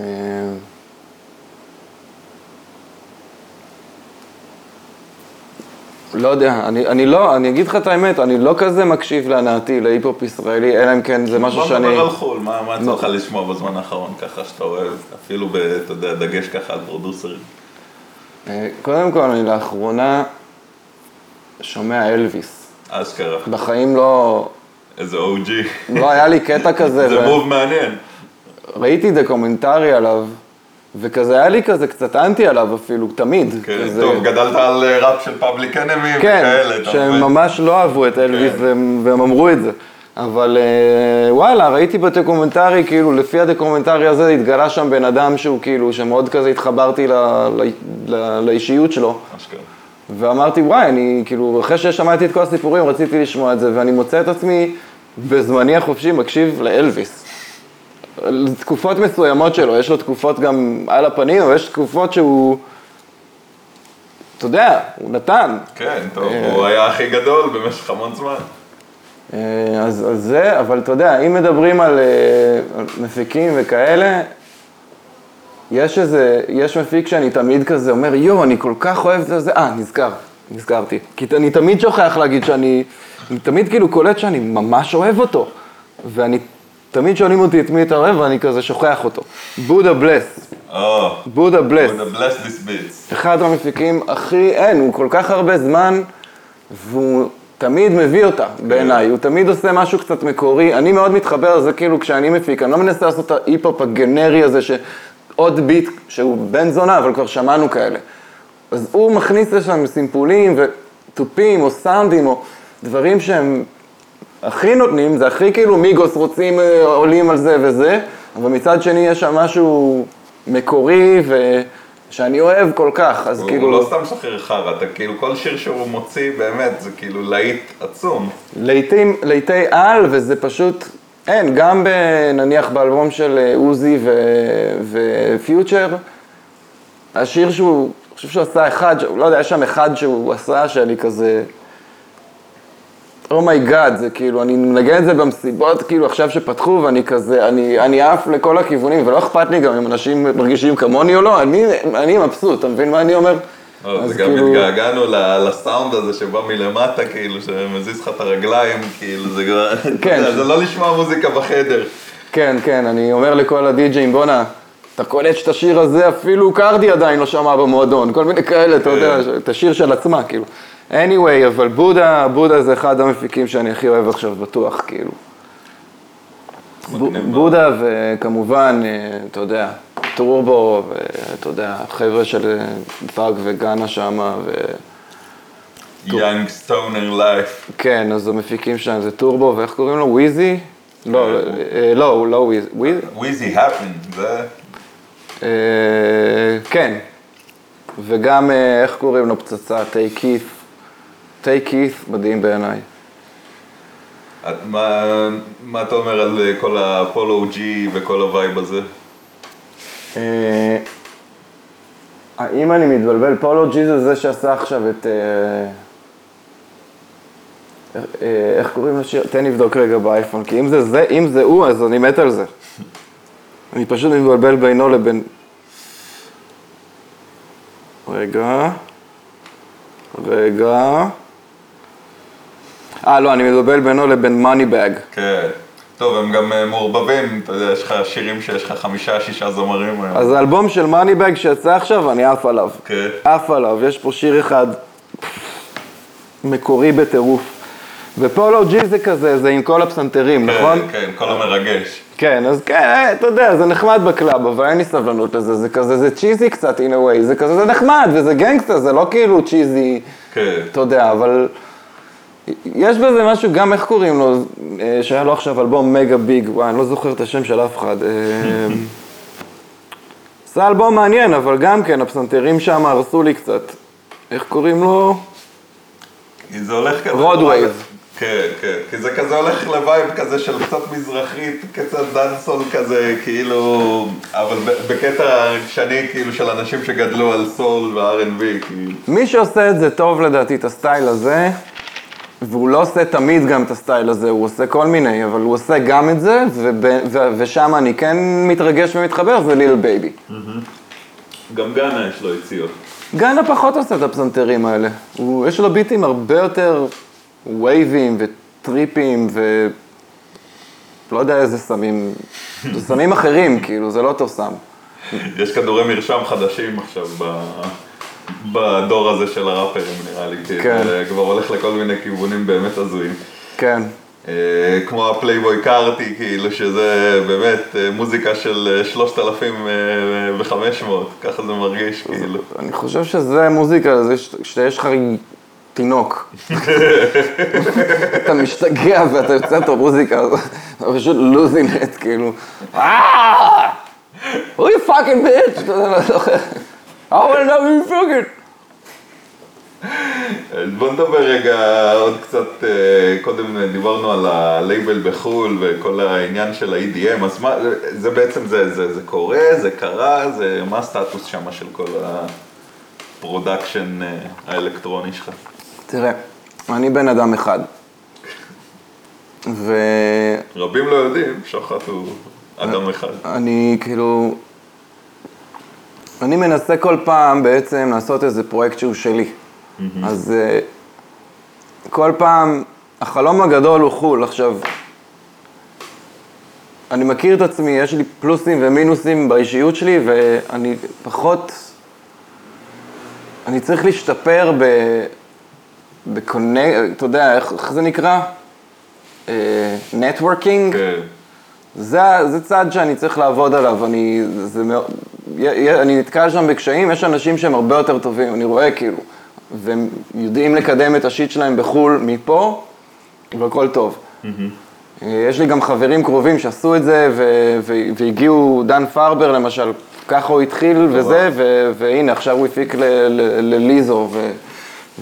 לא יודע, אני, אני לא, אני אגיד לך את האמת, אני לא כזה מקשיב להנאתי, להיפ-הופ ישראלי, אלא אם כן זה משהו בוא שאני... נדבר על חו"ל, מה מה יצא לא. לך לשמוע בזמן האחרון ככה שאתה אוהב, אפילו, ב- אתה יודע, דגש ככה על producer ים. אה, קודם כל, אני לאחרונה שומע אלוויס. אשכרה, בחיים לא, איזה OG. לא היה לי קטע כזה. זה ו- move מעניין. ראיתי דוקומנטרי עליו, וכזה היה לי כזה קצת אנטי עליו אפילו, תמיד. כן, כזה, טוב, גדלת על אה, ראפ של Public Enemy כן, וכאלה, אתה שהם? ממש לא אהבו את אלוויס כן. והם, והם אמרו את זה. אבל אה, וואלה, ראיתי בדוקומנטרי, כאילו, לפי הדוקומנטרי הזה התגלה שם בן אדם שהוא כאילו, שמאוד כזה התחברתי ל, ל, ל, לאישיות שלו. אשכרה. ואמרתי, וואי, אני כאילו, אחרי ששמעתי את כל הסיפורים, רציתי לשמוע את זה, ואני מוצא את עצמי בזמני החופשי מקשיב לאלוויס. תקופות מסוימות שלו, יש לו תקופות גם על הפנים, אבל יש תקופות שהוא, אתה יודע, הוא נתן. כן, טוב, אה. הוא היה הכי גדול במשך המון זמן. אה, אז, אז זה, אבל אתה יודע, אם מדברים על, אה, על מפיקים וכאלה, יש איזה, יש מפיק שאני תמיד כזה אומר, יואו, אני כל כך אוהב את זה, אה, נזכר, נזכרתי. כי אני תמיד שוכח להגיד שאני, אני תמיד כאילו קולט שאני ממש אוהב אותו. ואני, תמיד שואלים אותי את מי אתה אוהב, ואני כזה שוכח אותו. בודה בלס, בודה בלס. have blessed this beats. אחד המפיקים הכי, אין, הוא כל כך הרבה זמן, והוא תמיד מביא אותה, בעיניי. הוא תמיד עושה משהו קצת מקורי. אני מאוד מתחבר לזה, כאילו, כשאני מפיק, אני לא מנסה לעשות את ההיפ-הופ הגנרי הזה, שעוד ביט, שהוא בן זונה, אבל כבר שמענו כאלה. אז הוא מכניס לשם סימפולים ותופים, או סאונדים, או דברים שהם הכי נותנים, זה הכי כאילו מיגוס רוצים, אה, עולים על זה וזה, אבל מצד שני יש שם משהו מקורי ושאני אוהב כל כך, אז הוא כאילו... לא סתם משחרר חרא, אתה כאילו, כל שיר שהוא מוציא, באמת, זה כאילו להיט עצום. להיטים, להיטי על, וזה פשוט, אין, גם ב, נניח באלבום של אה, עוזי ו- ו Future, השיר שהוא, אני חושב שהוא עשה אחד, לא יודע, יש שם אחד שהוא עשה שאני כזה, oh my god, זה כאילו, אני מנגן את זה במסיבות, כאילו עכשיו שפתחו ואני כזה, אני, אני עף לכל הכיוונים, ולא אכפת לי גם אם אנשים מרגישים כמוני או לא, אני, אני מבסוט, אתה מבין מה אני אומר? לא, אז גם כאילו- התגעגענו לסאונד הזה שבא מלמטה, כאילו, שמזיז לך את הרגליים, כאילו, זה כבר... כן. זה לא לשמוע מוזיקה בחדר. כן, כן, אני אומר לכל הדי-ג'אים, בואנה, אתה קולט שאת השיר הזה אפילו קרדי עדיין לא שמע במועדון, כל מיני כאלה, אתה יודע, את השיר של עצמה, כאילו. Anyway, אבל בודה, בודה זה אחד המפיקים שאני הכי אוהב עכשיו, בטוח, כאילו. בודה וכמובן, אה, אתה יודע, טורבו, ואתה יודע, חבר'ה של אה, פאג וגאנה שמה, ו... יאנג סטונר לייף. כן, אז המפיקים שלהם זה טורבו, ואיך קוראים לו? וויזי? לא, אה, לא, הוא לא וויזי. וויזי? הפן, זה... אה, כן. וגם, אה, איך קוראים לו פצצה? טיי טיי כית' מדהים בעיניי. את- מה, מה אתה אומר על אה, כל ה Polo G וכל ה vibe הזה? אה, האם אני מתבלבל? Polo G זה זה שעשה עכשיו את... אה, אה, איך קוראים לשיר? תן לבדוק רגע באייפון, כי אם זה זה, אם זה הוא, אז אני מת על זה. אני פשוט מתבלבל בינו לבין... רגע. רגע. אה, לא, אני מתבלבל בינו לבין Moneybagg. כן. טוב, הם גם אה, מעורבבים, אתה יודע, יש לך שירים שיש לך חמישה, שישה זמרים היום. אז האלבום של Moneybagg שיצא עכשיו, אני עף עליו. כן. עף עליו, יש פה שיר אחד מקורי בטירוף. ו Polo G זה כזה, זה עם כל הפסנתרים, נכון? כן, כן, כל המרגש. כן, אז כן, אה, אתה יודע, זה נחמד ב club, אבל אין לי סבלנות לזה, זה כזה, זה cheesy קצת, in a way, זה כזה, זה נחמד, וזה גנגסטר, זה לא כאילו cheesy, כן. אתה יודע, אבל יש בזה משהו, גם איך קוראים לו, אה, שהיה לו עכשיו אלבום mega big, וואי, אני לא זוכר את השם של אף אחד. אה, עשה אלבום מעניין, אבל גם כן, הפסנתרים שם הרסו לי קצת. איך קוראים לו? כי זה הולך כזה... Rod Wave. כן, כן, כי זה כזה הולך ל vibe כזה של קצת מזרחית, קצת dancehall כזה, כאילו, אבל בקטע שני, כאילו, של אנשים שגדלו על סול ו-R&B, כאילו. מי שעושה את זה טוב לדעתי, את הסטייל הזה, והוא לא עושה תמיד גם את הסטייל הזה, הוא עושה כל מיני, אבל הוא עושה גם את זה, ושם אני כן מתרגש ומתחבר, זה Lil Baby. גם Gunna יש לו יציאות. Gunna פחות עושה את הפסנתרים האלה. הוא, יש לו ביטים הרבה יותר וייבים וטריפים ו... לא יודע איזה סמים, זה סמים אחרים, כאילו, זה לא אותו סם. יש כדורי מרשם חדשים עכשיו ב... בדור הזה של הראפרים, נראה לי, כי כן. זה כבר הולך לכל מיני כיוונים באמת הזויים. כן. אה, כמו ה Playboi Carti, כאילו שזה באמת אה, מוזיקה של אה, 3,500, ככה זה מרגיש, כאילו. אני חושב שזה מוזיקה, זה שיש לך תינוק. אתה משתגע ואתה יוצא את המוזיקה, הזאת, אתה פשוט losing it, כאילו. אה! who you fucking bitch? אתה יודע, לא זוכר. I want to know you בוא נדבר רגע עוד קצת, אה, קודם דיברנו על הלייבל בחו"ל וכל העניין של ה-EDM, אז מה, זה בעצם, זה, זה, זה קורה, זה קרה, זה, מה הסטטוס שם של כל ה production אה, האלקטרוני שלך? תראה, אני בן אדם אחד. ואני רבים לא יודעים, שוחט הוא אדם אחד. כאילו... אני מנסה כל פעם בעצם לעשות איזה פרויקט שהוא שלי. אז אה, כל פעם, החלום הגדול הוא חו"ל. עכשיו, אני מכיר את עצמי, יש לי פלוסים ומינוסים באישיות שלי, ואני פחות... אני צריך להשתפר ב... בקונק... אתה יודע, איך, איך זה נקרא? נטוורקינג? כן. זה, זה צעד שאני צריך לעבוד עליו, אני, זה מאוד, אני נתקל שם בקשיים, יש אנשים שהם הרבה יותר טובים, אני רואה כאילו, והם יודעים לקדם את השיט שלהם בחו"ל מפה, והכל טוב. יש לי גם חברים קרובים שעשו את זה, והגיעו, דן פרבר למשל, ככה הוא התחיל וזה, והנה, עכשיו הוא הפיק ל- ל- לליזו ו-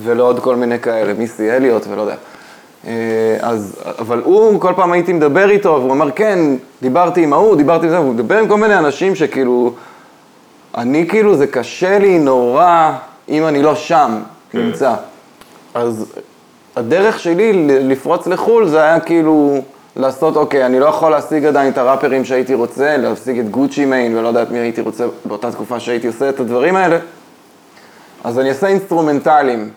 ולעוד כל מיני כאלה, מיסי אליוט ולא יודע. אה, אז, אבל הוא, כל פעם הייתי מדבר איתו, והוא אומר, כן, דיברתי עם ההוא, דיברתי עם זה, והוא מדבר עם כל מיני אנשים שכאילו, אני כאילו, זה קשה לי נורא אם אני לא שם, נמצא. אז הדרך שלי לפרוץ לחו"ל זה היה כאילו לעשות, אוקיי, אני לא יכול להשיג עדיין את הראפרים שהייתי רוצה, להשיג את Gucci Mane ולא יודעת מי הייתי רוצה באותה תקופה שהייתי עושה את הדברים האלה. אז אני אעשה אינסטרומנטלים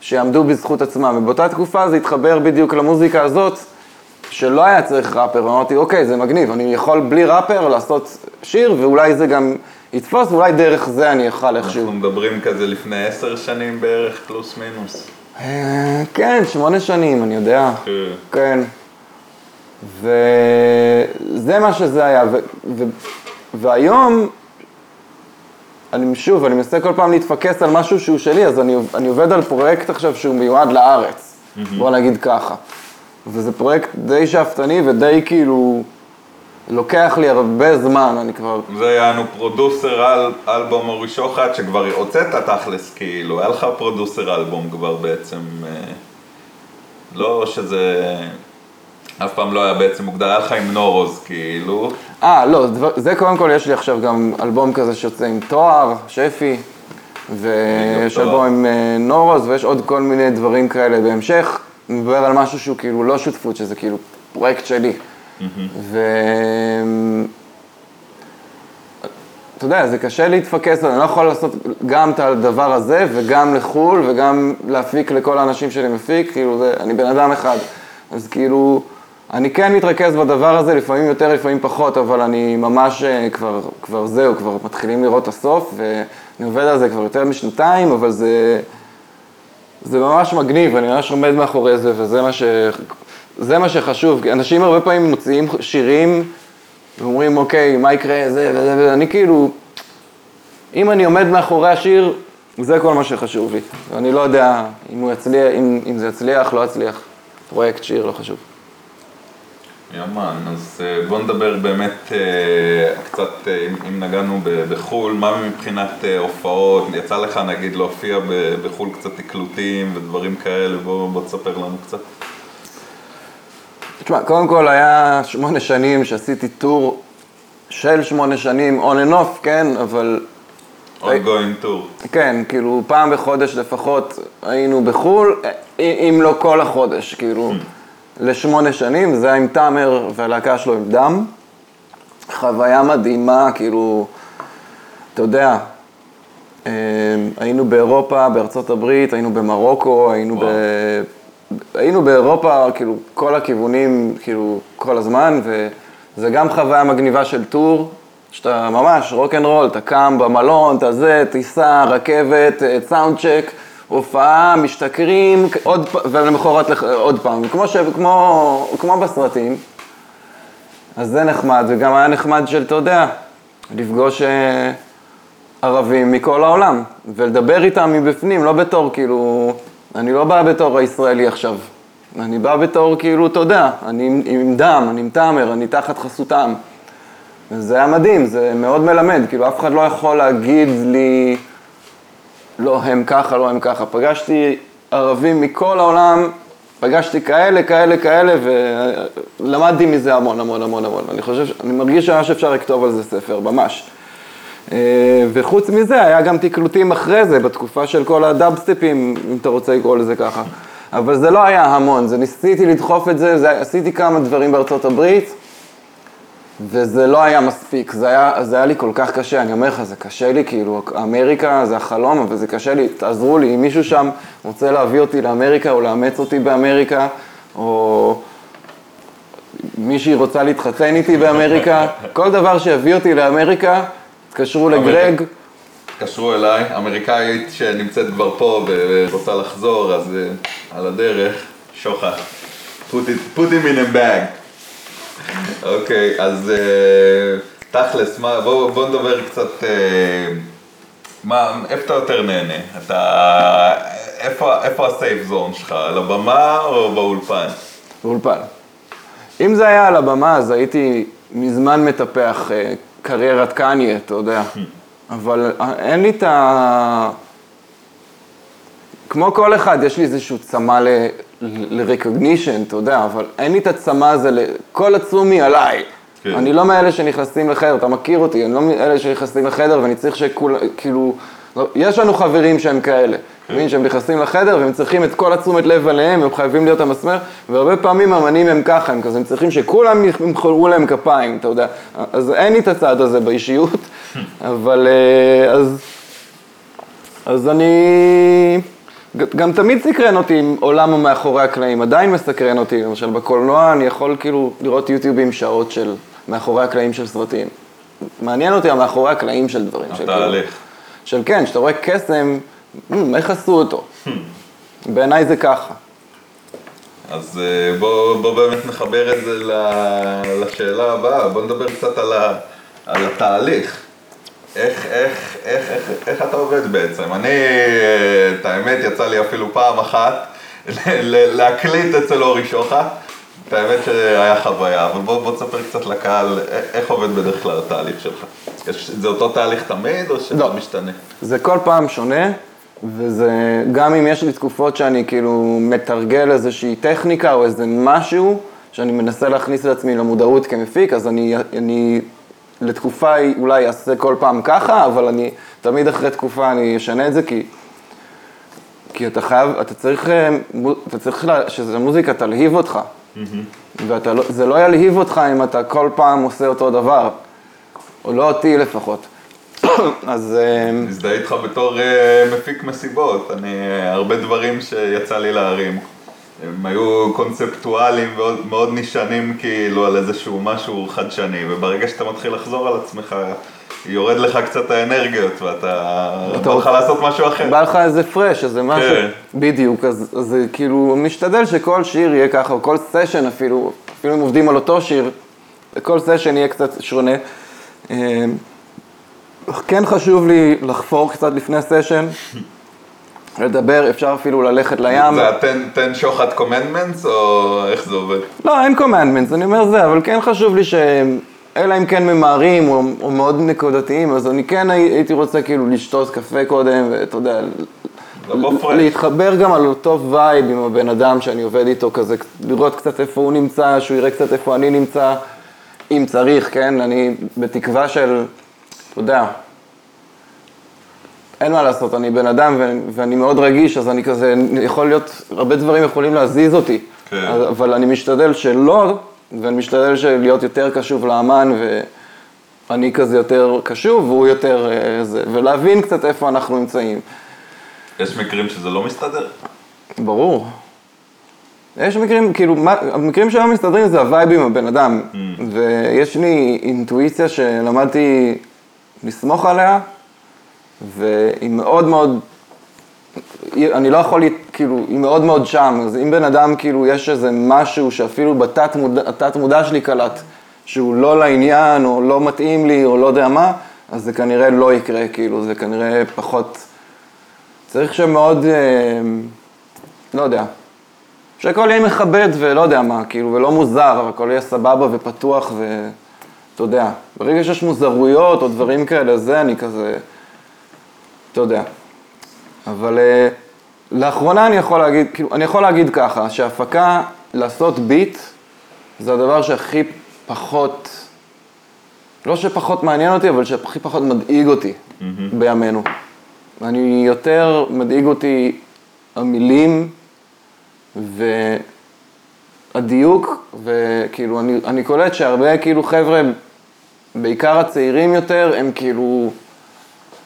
שיעמדו בזכות עצמם, ובאותה תקופה זה התחבר בדיוק למוזיקה הזאת, שלא היה צריך ראפר, אמרתי, אוקיי, זה מגניב, אני יכול בלי ראפר לעשות שיר, ואולי זה גם יתפוס, ואולי דרך זה אני אוכל איכשהו. אנחנו מדברים כזה לפני עשר שנים בערך, פלוס מינוס. אה, כן, שמונה שנים, אני יודע. כן. כן. וזה מה שזה היה. ו... ו... והיום, אני שוב, אני מנסה כל פעם להתפקס על משהו שהוא שלי, אז אני, אני עובד על פרויקט עכשיו שהוא מיועד לארץ, בוא נגיד ככה. וזה פרויקט די שאפתני ודי כאילו, לוקח לי הרבה זמן, אני כבר... זה יענו producer על אלבום אורי שוחט, שכבר הוצאת תכלס, כאילו, היה לך producer אלבום כבר בעצם, אה, לא שזה אף פעם לא היה בעצם מוגדר, היה לך עם נורוז, כאילו. אה, לא, דבר- זה קודם כל, יש לי עכשיו גם אלבום כזה שיוצא עם תואר, שפי, ויש. אלבום עם אה, נורוז, ויש עוד כל מיני דברים כאלה בהמשך. אני מדבר על משהו שהוא כאילו לא שותפות, שזה כאילו פרויקט שלי. ו... אתה יודע, זה קשה להתפקס, אני לא יכול לעשות גם את הדבר הזה, וגם לחו"ל, וגם להפיק לכל האנשים שאני מפיק, כאילו, זה, אני בן אדם אחד. אז כאילו, אני כן מתרכז בדבר הזה, לפעמים יותר, לפעמים פחות, אבל אני ממש אה, כבר, כבר זהו, כבר מתחילים לראות את הסוף, ואני עובד על זה כבר יותר משנתיים, אבל זה, זה ממש מגניב, אני ממש עומד מאחורי זה, וזה מה, ש, זה מה שחשוב. כי אנשים הרבה פעמים מוציאים שירים, ואומרים, אוקיי, מה יקרה, זה וזה וזה, אני כאילו, אם אני עומד מאחורי השיר, זה כל מה שחשוב לי. ואני לא יודע אם יצליח, אם, אם זה יצליח, לא יצליח. פרויקט שיר, לא חשוב. יאמן, אז אה, בוא נדבר באמת אה, קצת, אה, אם- נגענו בחו"ל, מה מבחינת הופעות, יצא לך נגיד להופיע בחו"ל קצת תקלוטים ודברים כאלה, בוא בוא תספר לנו קצת. תשמע, קודם כל היה שמונה שנים שעשיתי טור של שמונה שנים, on and off, כן, אבל ongoing tour. כן, כאילו פעם בחודש לפחות היינו בחו"ל, אם לא כל החודש, כאילו, לשמונה שנים, זה היה עם תאמר והלהקה שלו עם דם. חוויה מדהימה, כאילו, אתה יודע, אה, היינו באירופה, בארצות הברית, היינו במרוקו, היינו, ב... היינו באירופה, כאילו, כל הכיוונים, כאילו, כל הזמן, וזה גם חוויה מגניבה של tour, שאתה ממש רוק אנד רול, אתה קם במלון, אתה זה, טיסה, רכבת, אה, sound check, הופעה, משתכרים, עוד, פ- ולמחרת לח- עוד פעם, כמו, ש... כמו, כמו בסרטים. אז זה נחמד, וגם היה נחמד של, אתה יודע, לפגוש אה, ערבים מכל העולם, ולדבר איתם מבפנים, לא בתור כאילו, אני לא בא בתור הישראלי עכשיו, אני בא בתור כאילו, אתה יודע, אני עם, עם דם, אני עם תאמר, אני תחת חסותם. וזה היה מדהים, זה מאוד מלמד, כאילו אף אחד לא יכול להגיד לי, לא הם ככה, לא הם ככה. פגשתי ערבים מכל העולם, פגשתי כאלה, כאלה, כאלה, ולמדתי מזה המון, המון, המון, המון. אני חושב, אני מרגיש שממש אפשר לכתוב על זה ספר, ממש. אה, וחוץ מזה, היה גם תקלוטים אחרי זה, בתקופה של כל הדאבסטפים, אם אתה רוצה לקרוא לזה ככה. אבל זה לא היה המון, זה ניסיתי לדחוף את זה, זה עשיתי כמה דברים בארצות הברית, וזה לא היה מספיק, זה היה, זה היה לי כל כך קשה, אני אומר לך, זה קשה לי, כאילו, אמריקה זה החלום, אבל זה קשה לי, תעזרו לי, אם מישהו שם רוצה להביא אותי לאמריקה, או לאמץ אותי באמריקה, או מישהי רוצה להתחתן איתי באמריקה, כל דבר שיביא אותי לאמריקה, תתקשרו לגרג, התקשרו אליי, אמריקאית שנמצאת כבר פה ורוצה לחזור, אז אה, על הדרך, שוחט. put, it, put him in a bag. אוקיי, אז אה, תכלס, מה, בוא, בוא נדבר קצת, אה, מה, איפה אתה יותר נהנה? אתה, איפה, איפה הסייף זון שלך? על הבמה או באולפן? באולפן. אם זה היה על הבמה, אז הייתי מזמן מטפח קריירת קניה, אתה יודע. אבל אה, אין לי את ה... כמו כל אחד, יש לי איזשהו צמא ל-recognition, אתה יודע, אבל אין לי את הצמא הזה, ל- כל התשומי עליי. כן. אני לא מאלה שנכנסים לחדר, אתה מכיר אותי, אני לא מאלה שנכנסים לחדר ואני צריך שכול, כאילו, לא, יש לנו חברים שהם כאלה, מבין, שהם נכנסים לחדר והם צריכים את כל התשומת לב עליהם, הם חייבים להיות המסמר, והרבה פעמים אמנים הם ככה, הם כזה, הם צריכים שכולם ימחאו להם כפיים, אתה יודע, אז אין לי את הצד הזה באישיות, אבל אה, אז, אז אני גם תמיד סקרן אותי עם עולם המאחורי הקלעים, עדיין מסקרן אותי, למשל בקולנוע אני יכול כאילו לראות יוטיובים שעות של מאחורי הקלעים של סרטים. מעניין אותי המאחורי הקלעים של דברים. של כאילו- התהליך. של כן, שאתה רואה קסם, "מ, איך עשו אותו? בעיניי זה ככה. אז אה, בוא, בוא באמת נחבר את זה לשאלה הבאה, בוא נדבר קצת על, ה, על התהליך. איך, איך, איך, איך, איך אתה עובד בעצם? אני, אה, את האמת, יצא לי אפילו פעם אחת להקליט אצל אורי שוחט. את האמת שהיה חוויה, אבל בוא, בוא תספר קצת לקהל איך עובד בדרך כלל התהליך שלך. זה אותו תהליך תמיד או שזה לא. משתנה? זה כל פעם שונה, וזה, גם אם יש לי תקופות שאני כאילו מתרגל איזושהי טכניקה או איזה משהו, שאני מנסה להכניס את עצמי למודעות כמפיק, אז אני, אני לתקופה אולי אעשה כל פעם ככה, אבל אני תמיד אחרי תקופה אני אשנה את זה, כי, כי אתה חייב, אתה צריך, אה, אתה צריך לה- שהמוזיקה תלהיב אותך. וזה לא ילהיב אותך אם אתה כל פעם עושה אותו דבר, או לא אותי לפחות. אז... אה, מזדהה איתך בתור אה, מפיק מסיבות, אני, אה, הרבה דברים שיצא לי להרים. הם היו קונספטואליים מאוד, מאוד נשענים כאילו על איזשהו משהו חדשני, וברגע שאתה מתחיל לחזור על עצמך, יורד לך קצת האנרגיות ואתה בא לך לעשות משהו אחר. בא לך איזה פרש, איזה משהו, כן. בדיוק, אז, אז זה כאילו, משתדל שכל שיר יהיה ככה, או כל סשן אפילו, אפילו אם עובדים על אותו שיר, כל סשן יהיה קצת שונה. כן חשוב לי לחפור קצת לפני סשן, לדבר, אפשר אפילו ללכת לים. זה התן ten שוחט commandments או איך זה עובד? לא, אין commandments, אני אומר זה, אבל כן חשוב לי ש... אלא אם כן ממהרים או, או מאוד נקודתיים, אז אני כן הי- הייתי רוצה כאילו לשתות קפה קודם, ואתה יודע. להתחבר גם על אותו vibe עם הבן אדם שאני עובד איתו, כזה, לראות קצת איפה הוא נמצא, שהוא יראה קצת איפה אני נמצא, אם צריך, כן? אני בתקווה של, אתה יודע, אין מה לעשות, אני בן אדם ו- ואני מאוד רגיש, אז אני כזה, יכול להיות, הרבה דברים יכולים להזיז אותי. כן. אז- אבל אני משתדל שלא, ואני משתדל להיות יותר קשוב לאמן, ואני כזה יותר קשוב, והוא יותר אה, זה, ולהבין קצת איפה אנחנו נמצאים. יש מקרים שזה לא מסתדר? ברור. יש מקרים, כאילו, מה, המקרים שלא מסתדרים זה ה vibe עם הבן אדם. ויש לי אינטואיציה שלמדתי לסמוך עליה, והיא מאוד מאוד, אני לא יכול, כאילו, היא מאוד מאוד שם. אז אם בן אדם, כאילו, יש איזה משהו שאפילו בתת מודע, מודע שלי קלט, שהוא לא לעניין, או לא מתאים לי, או לא יודע מה, אז זה כנראה לא יקרה, כאילו, זה כנראה פחות... צריך שמאוד, אה, לא יודע, שהכל יהיה מכבד ולא יודע מה, כאילו, ולא מוזר, הכל יהיה סבבה ופתוח ואתה יודע, ברגע שיש מוזרויות או דברים כאלה, זה אני כזה, אתה יודע. אבל אה, לאחרונה אני יכול להגיד, כאילו, אני יכול להגיד ככה, שהפקה, לעשות ביט, זה הדבר שהכי פחות, לא שפחות מעניין אותי, אבל שהכי פחות מדאיג אותי בימינו. אני יותר מדאיג אותי המילים והדיוק, וכאילו, אני, אני קולט שהרבה כאילו חבר'ה, בעיקר הצעירים יותר, הם כאילו,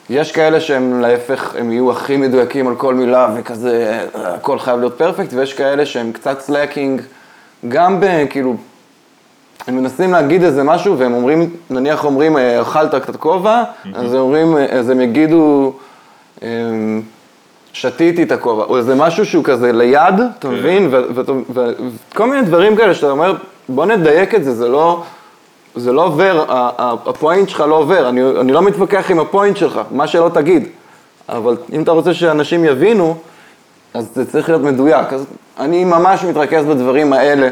יש כאלה שהם להפך, הם יהיו הכי מדויקים על כל מילה וכזה, הכל חייב להיות perfect, ויש כאלה שהם קצת slacking, גם בכאילו, הם מנסים להגיד איזה משהו, והם אומרים, נניח אומרים, אה, אכלת קצת כובע, אז הם אומרים, אה, אז הם יגידו, אמ, שתיתי את הכובע, או איזה משהו שהוא כזה ליד, אתה מבין? וכל מיני דברים כאלה שאתה אומר, בוא נדייק את זה, זה לא, זה לא עובר, הפוינט שלך לא עובר, אני, אני לא מתווכח עם הפוינט שלך, מה שלא תגיד, אבל אם אתה רוצה שאנשים יבינו, אז זה צריך להיות מדויק, אז אני ממש מתרכז בדברים האלה.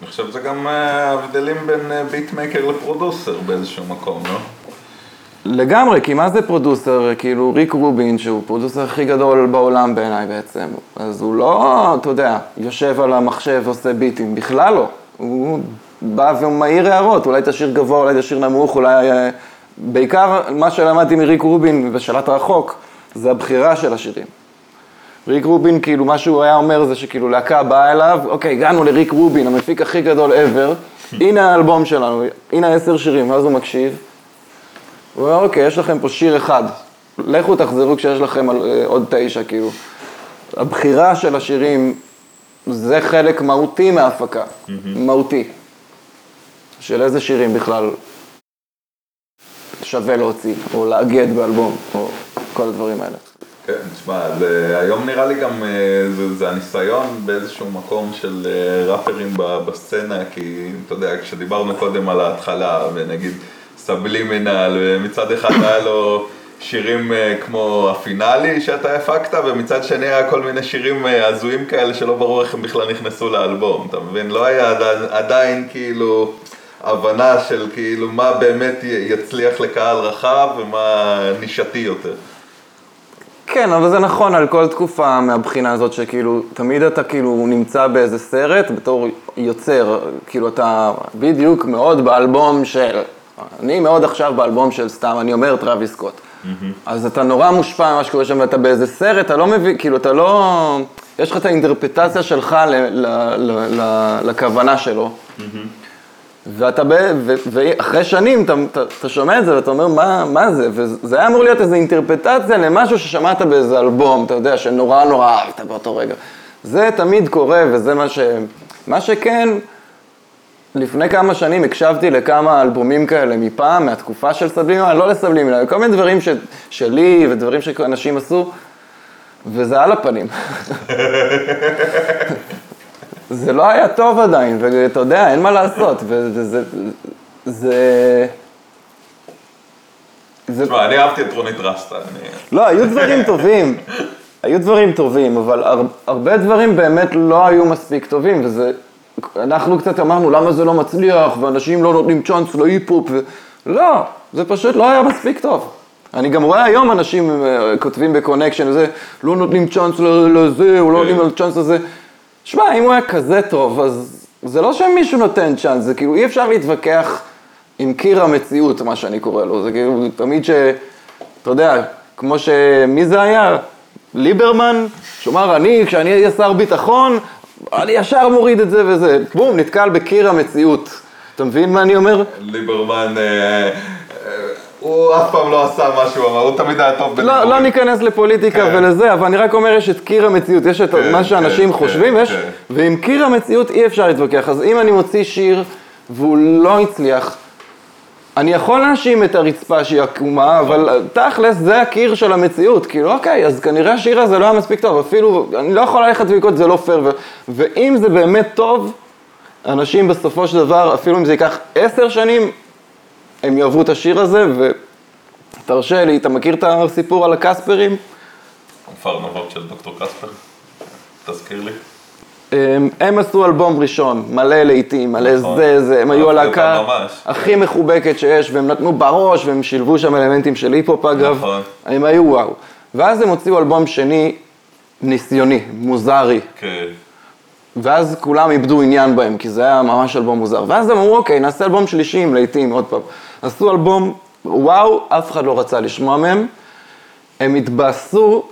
אני חושב שזה גם אה, ההבדלים בין אה, beatmaker ל producer באיזשהו מקום, לא? לגמרי, כי מה זה producer? כאילו, ריק רובין, שהוא producer הכי גדול בעולם בעיניי בעצם. אז הוא לא, אתה יודע, יושב על המחשב ועושה ביטים, בכלל לא. הוא בא ומעיר הערות, אולי תשאיר גבוה, אולי תשאיר נמוך, אולי... אה, בעיקר מה שלמדתי מריק רובין ושלט רחוק, זה הבחירה של השירים. ריק רובין, כאילו, מה שהוא היה אומר זה שכאילו להקה באה אליו, אוקיי, הגענו לריק רובין, המפיק הכי גדול ever, הנה האלבום שלנו, הנה עשר שירים, ואז הוא מקשיב, הוא אומר, אוקיי, יש לכם פה שיר אחד, לכו תחזרו כשיש לכם על, אה, עוד תשע, כאילו. הבחירה של השירים זה חלק מהותי מההפקה, מהותי. של איזה שירים בכלל שווה להוציא, או לאגד באלבום, או כל הדברים האלה. כן, תשמע, היום נראה לי גם, אה, זה, זה הניסיון באיזשהו מקום של אה, ראפרים בסצנה, כי אתה יודע, כשדיברנו קודם על ההתחלה, ונגיד סבלימינל, מצד אחד היה לו שירים אה, כמו הפינאלי שאתה הפקת, ומצד שני היה כל מיני שירים הזויים כאלה שלא ברור איך הם בכלל נכנסו לאלבום, אתה מבין? לא היה עדיין, עדיין כאילו... הבנה של כאילו מה באמת יצליח לקהל רחב ומה נישתי יותר. כן, אבל זה נכון על כל תקופה מהבחינה הזאת שכאילו, תמיד אתה כאילו נמצא באיזה סרט בתור יוצר, כאילו אתה בדיוק מאוד באלבום של, אני מאוד עכשיו באלבום של סתם, אני אומר טראביס סקוט. אז אתה נורא מושפע ממה שקורה שם, ואתה באיזה סרט, אתה לא מבין, כאילו אתה לא, יש לך את האינטרפטציה שלך ל, ל, ל, ל, לכוונה שלו. ואתה, ב... ואחרי שנים אתה, אתה, אתה שומע את זה ואתה אומר, מה, מה זה? וזה היה אמור להיות איזו אינטרפטציה למשהו ששמעת באיזה אלבום, אתה יודע, שנורא נורא אהבת באותו רגע. זה תמיד קורה, וזה מה ש... מה שכן, לפני כמה שנים הקשבתי לכמה אלבומים כאלה מפעם, מהתקופה של סבלימינל, לא לסבלימינל, כל מיני דברים ש... שלי ודברים שאנשים עשו, וזה על הפנים. זה לא היה טוב עדיין, ואתה יודע, אין מה לעשות, וזה... זה... זה... זה... תשמע, אני אהבתי את רונית רסטה, אני... לא, היו דברים טובים, היו דברים טובים, אבל הר... הרבה דברים באמת לא היו מספיק טובים, וזה... אנחנו קצת אמרנו, למה זה לא מצליח, ואנשים לא נותנים צ'אנס להיפ-הופ, ו... לא, זה פשוט לא היה מספיק טוב. אני גם רואה היום אנשים אה, כותבים ב connection וזה, לא נותנים צ'אנס לזה, או לא כן. נותנים צ'אנס לזה. שמע, אם הוא היה כזה טוב, אז זה לא שמישהו נותן צ'אנס, זה כאילו אי אפשר להתווכח עם קיר המציאות, מה שאני קורא לו. זה כאילו תמיד ש... אתה יודע, כמו ש... מי זה היה? ליברמן, שאומר, אני, כשאני אהיה שר ביטחון, אני ישר מוריד את זה וזה. בום, נתקל בקיר המציאות. אתה מבין מה אני אומר? ליברמן, אה, הוא אף פעם לא עשה מה שהוא אמר, הוא תמיד היה טוב לא, לא ניכנס לפוליטיקה כן. ולזה, אבל אני רק אומר, יש את קיר המציאות, יש את כן, מה שאנשים כן, חושבים, כן, יש, כן. ועם קיר המציאות אי אפשר להתווכח. אז אם אני מוציא שיר והוא לא הצליח, אני יכול להאשים את הרצפה שהיא עקומה, אבל תכלס זה הקיר של המציאות. כאילו, אוקיי, אז כנראה השיר הזה לא היה מספיק טוב, אפילו, אני לא יכול ללכת ולקרוא, זה לא פייר. ו- ואם זה באמת טוב, אנשים בסופו של דבר, אפילו אם זה ייקח עשר שנים, הם יאהבו את השיר הזה, ותרשה לי, אתה מכיר את הסיפור על הקספרים? כפר נבות של דוקטור קספר, תזכיר לי. הם, הם עשו אלבום ראשון, מלא להיטים, מלא נכון. זה, זה, הם היו אהבתי הלהקה. הכי מחובקת שיש, והם נתנו בראש, והם שילבו שם אלמנטים של היפ-הופ אגב, נכון. הם היו וואו. ואז הם הוציאו אלבום שני, ניסיוני, מוזרי, כן. ואז כולם איבדו עניין בהם, כי זה היה ממש אלבום מוזר. ואז הם אמרו, אוקיי, נעשה אלבום שלישי עם להיטים, עוד פעם. עשו אלבום, וואו, אף אחד לא רצה לשמוע מהם. הם התבאסו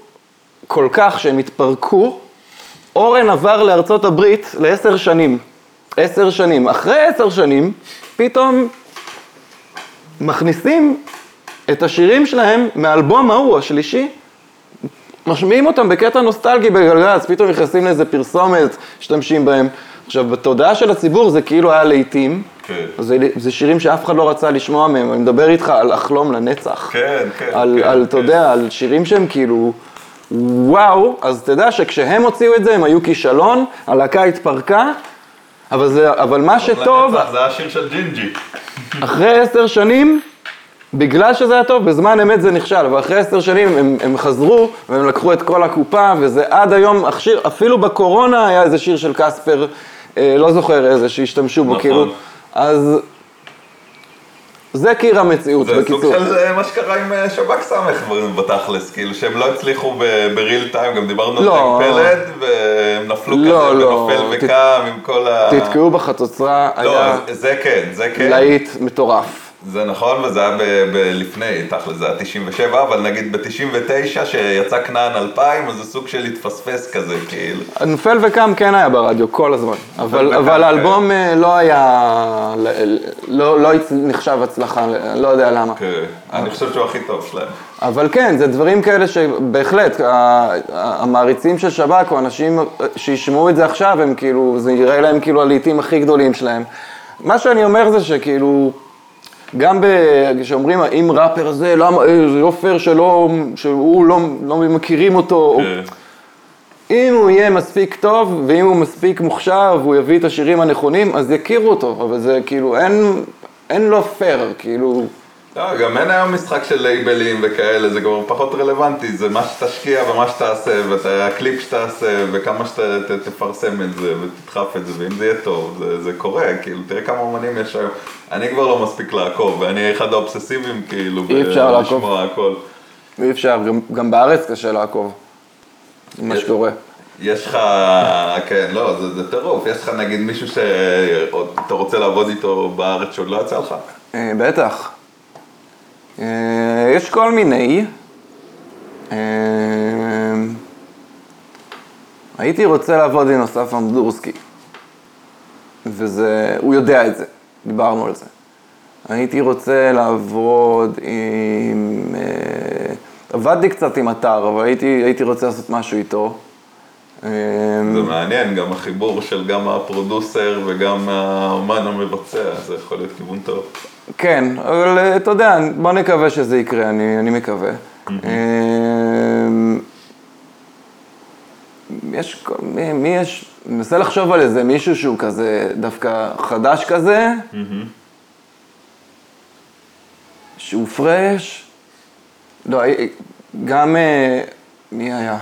כל כך שהם התפרקו. אורן עבר לארצות הברית לעשר שנים. עשר שנים. אחרי עשר שנים, פתאום מכניסים את השירים שלהם מהאלבום ההוא, השלישי, משמיעים אותם בקטע נוסטלגי בגלגלצ, פתאום נכנסים לאיזה פרסומת, משתמשים בהם. עכשיו, בתודעה של הציבור זה כאילו היה להיטים. כן. זה, זה שירים שאף אחד לא רצה לשמוע מהם, אני מדבר איתך על החלום לנצח. כן, כן. על, כן, על אתה כן. יודע, על שירים שהם כאילו, וואו, אז תדע שכשהם הוציאו את זה, הם היו כישלון, הלהקה התפרקה, אבל, זה, אבל מה שטוב, לנצח, זה השיר של ג'ינג'י. אחרי עשר שנים, בגלל שזה היה טוב, בזמן אמת זה נכשל, אבל אחרי עשר שנים הם, הם חזרו והם לקחו את כל הקופה, וזה עד היום, השיר, אפילו בקורונה היה איזה שיר של קספר, אה, לא זוכר איזה, שהשתמשו בו, נכון. כאילו, אז זה קיר המציאות, זה סוג בקיצור. של אה, מה שקרה עם אה, שב"כ סמך בתכלס, כאילו שהם לא הצליחו בריל טיים, גם דיברנו על לא. זה עם פלד, והם נפלו לא, כזה לא. בנופל ת- וקם עם כל ה... תתקעו בחצוצרה, לא, היה זה- זה כן, זה כן. להיט מטורף. זה נכון, וזה היה ב- ב- לפני, תכל'ס זה היה 97, אבל נגיד ב-99 שיצא כנען 2000, אז זה סוג של התפספס כזה, כאילו. נופל וקם כן היה ברדיו כל הזמן, אבל, כן. האלבום אה, לא היה, לא, לא נחשב הצלחה, לא יודע למה. כן, אני חושב שהוא הכי טוב שלהם. אבל כן, זה דברים כאלה שבהחלט, המעריצים של שב"ק או אנשים שישמעו את זה עכשיו, הם כאילו, זה יראה להם כאילו הלעיתים הכי גדולים שלהם. מה שאני אומר זה שכאילו, גם כשאומרים, אם ראפר הזה, למה, אה, זה לא פייר שלא, שהוא לא, לא מכירים אותו, או- כן. אם הוא יהיה מספיק טוב, ואם הוא מספיק מוכשר, והוא יביא את השירים הנכונים, אז יכירו אותו, אבל זה כאילו, אין, אין לו פייר, כאילו, לא, גם אין היום משחק של לייבלים וכאלה, זה כבר פחות רלוונטי, זה מה שתשקיע ומה שתעשה, והקליפ שתעשה, וכמה שתפרסם את זה, ותדחף את זה, ואם זה יהיה טוב, זה, זה קורה, כאילו, תראה כמה אומנים יש היום. אני כבר לא מספיק לעקוב, ואני אחד האובססיביים, כאילו, אי אפשר לעקוב. הכל. אי אפשר, גם, גם בארץ קשה לעקוב, מה שקורה. יש לך, כן, לא, זה, זה טירוף, יש לך נגיד מישהו שאתה רוצה לעבוד איתו בארץ שעוד לא יצא לך? אה, בטח. אה, יש כל מיני. אה, הייתי רוצה לעבוד עם אסף אמדורסקי, וזה, הוא יודע את זה, דיברנו על זה. הייתי רוצה לעבוד עם... אה, עבדתי קצת עם אתר, אבל הייתי, הייתי רוצה לעשות משהו איתו. אה, זה מעניין, גם החיבור של גם הפרודוסר וגם האומן המבצע, זה יכול להיות כיוון טוב. כן, אבל אה, אתה יודע, בוא נקווה שזה יקרה, אני, אני מקווה. אמ, יש, מי, מי יש, אני מנסה לחשוב על איזה מישהו שהוא כזה, דווקא חדש כזה, שהוא פרש. לא, גם, אה, מי היה?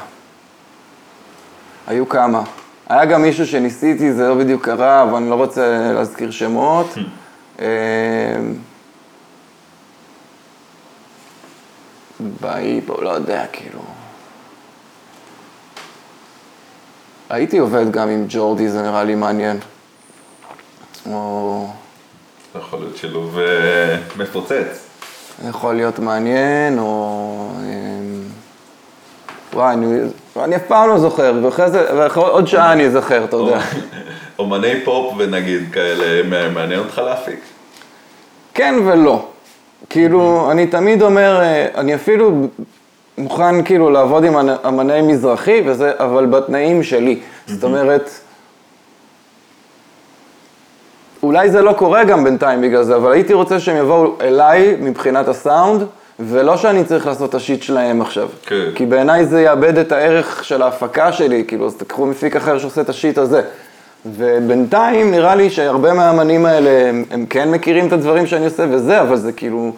היו כמה. היה גם מישהו שניסיתי, זה לא בדיוק קרה, אבל אני לא רוצה להזכיר שמות. אמ, באיפו, לא יודע, כאילו. הייתי עובד גם עם ג'ורדי, זה נראה לי מעניין. או... יכול להיות שילוב מפוצץ. יכול להיות מעניין, או... אמ, וואי, אני, אני אף פעם לא זוכר, ואחרי זה, ואחרי עוד שעה אני אזכר, אתה יודע. אומני פופ ונגיד כאלה, מע- מעניין אותך להפיק? כן ולא. כאילו, אני תמיד אומר, אה, אני אפילו מוכן כאילו לעבוד עם אמנ- אמני מזרחי, וזה, אבל בתנאים שלי. זאת אומרת, אולי זה לא קורה גם בינתיים בגלל זה, אבל הייתי רוצה שהם יבואו אליי מבחינת הסאונד, ולא שאני צריך לעשות את השיט שלהם עכשיו. כן. כי בעיניי זה יאבד את הערך של ההפקה שלי, כאילו, אז תקחו מפיק אחר שעושה את השיט הזה. ובינתיים נראה לי שהרבה מהאמנים האלה, הם, הם כן מכירים את הדברים שאני עושה וזה, אבל זה כאילו,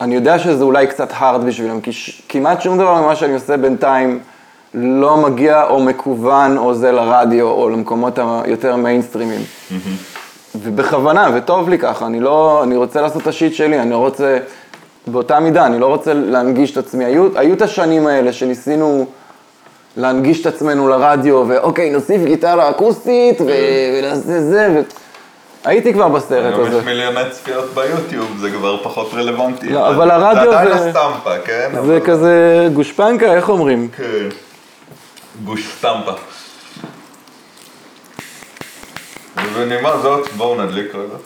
אני יודע שזה אולי קצת hard בשבילם, כי ש, כמעט שום דבר ממה שאני עושה בינתיים לא מגיע או מקוון או זה לרדיו או למקומות היותר מיינסטרימים. ובכוונה, וטוב לי ככה, אני לא, אני רוצה לעשות את השיט שלי, אני לא רוצה, באותה מידה, אני לא רוצה להנגיש את עצמי. היו, היו את השנים האלה שניסינו להנגיש את עצמנו לרדיו, ואוקיי, נוסיף גיטרה אקוסטית, ו- ונעשה זה, ו... הייתי כבר בסרט היום הזה. יש מיליוני צפיות ביוטיוב, זה כבר פחות רלוונטי. לא, אבל הרדיו זה... עדיין זה- הסטמפה, כן? זה אבל- כזה גושפנקה, איך אומרים? כן. גוש סטמפה. ובנימה זאת, בואו נדליק רגע.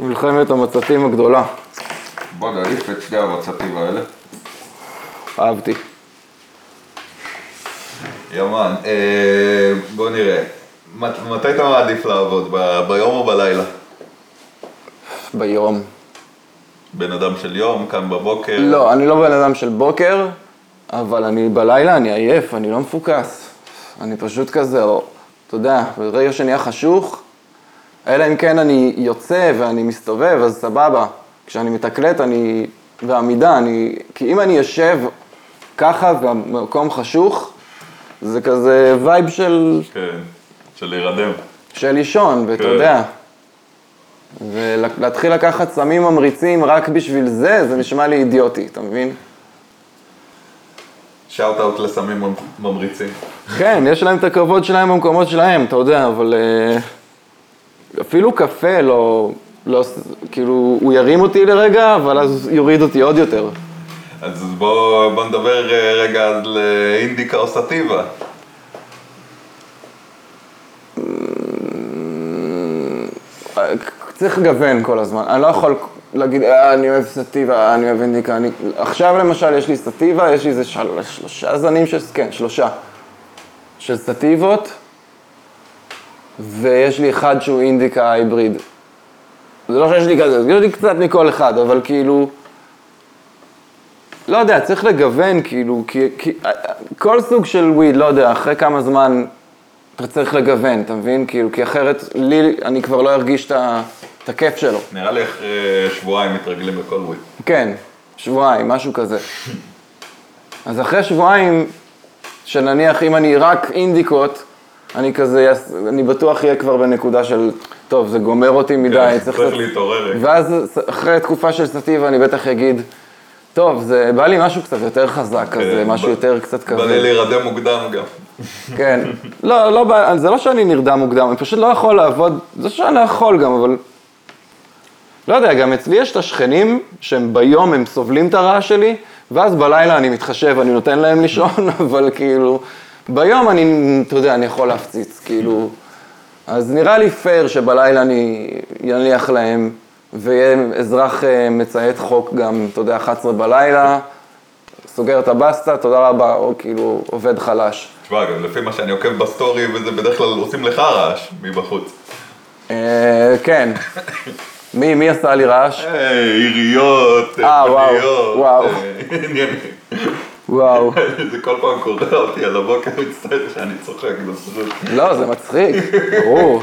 מלחמת המצתים הגדולה. בוא נעיף את שני המצתים האלה. אהבתי. ימן, אה, בוא נראה. מת- מתי אתה מעדיף לעבוד? ב- ביום או בלילה? ביום. בן אדם של יום, קם בבוקר? לא, אני לא בן אדם של בוקר, אבל אני בלילה, אני עייף, אני לא מפוקס. אני פשוט כזה, או, אתה יודע, ברגע שנהיה חשוך, אלא אם כן אני יוצא ואני מסתובב, אז סבבה. כשאני מתקלט, אני... בעמידה, אני... כי אם אני יושב ככה במקום חשוך, זה כזה vibe של, כן, של להירדם. של לישון, ואתה כן. יודע. ולהתחיל לקחת סמים ממריצים רק בשביל זה, זה נשמע לי אידיוטי, אתה מבין? shout out לסמים ממריצים. כן, יש להם את הכבוד שלהם במקומות שלהם, אתה יודע, אבל אה, אפילו קפה לא... לא, כאילו, הוא ירים אותי לרגע, אבל אז יוריד אותי עוד יותר. אז בוא, בוא נדבר אה, רגע על אה, אינדיקה או סטיבה. צריך לגוון כל הזמן. אני לא יכול להגיד, אה, אני אוהב סטיבה, אה, אני אוהב אינדיקה. אני... עכשיו למשל יש לי סטיבה, יש לי איזה של... שלושה זנים של... כן, שלושה. של סטיבות, ויש לי אחד שהוא אינדיקה היבריד. זה לא שיש לי כזה, יש לי קצת מכל אחד, אבל כאילו... לא יודע, צריך לגוון, כאילו, כי, כי כל סוג של וויד, לא יודע, אחרי כמה זמן אתה צריך לגוון, אתה מבין? כאילו, כי אחרת, לי, אני כבר לא ארגיש את הכיף שלו. נראה לי אחרי שבועיים מתרגלים לכל וויד. כן, שבועיים, משהו כזה. אז אחרי שבועיים, שנניח אם אני רק אינדיקות, אני כזה, אני בטוח אהיה כבר בנקודה של, טוב, זה גומר אותי מדי, כן, צריך... להתעורר. ואז אחרי תקופה של סטיבה אני בטח אגיד, טוב, זה בא לי משהו קצת יותר חזק כזה, כן, משהו ב- יותר קצת בא לי כזה. להירדם מוקדם גם. כן. לא, לא, זה לא שאני נרדם מוקדם, אני פשוט לא יכול לעבוד, זה שאני לא יכול גם, אבל... לא יודע, גם אצלי יש את השכנים שהם ביום, הם סובלים את הרעש שלי, ואז בלילה אני מתחשב, אני נותן להם לישון, אבל כאילו, ביום אני, אתה יודע, אני יכול להפציץ, כאילו... אז נראה לי פייר שבלילה אני אניח להם, ויהיה אזרח אה, מציית חוק גם, אתה יודע, 11 בלילה, סוגר את הבסטה, תודה רבה, או כאילו עובד חלש. תשמע, גם לפי מה שאני עוקב ב story, וזה בדרך כלל עושים לך רעש מבחוץ. אה, כן. מי, מי עשה לי רעש? עיריות, אה, וואו, וואו. וואו. זה כל פעם קורע אותי על הבוקר, מצטער שאני צוחק בזכות. לא, זה מצחיק, ברור.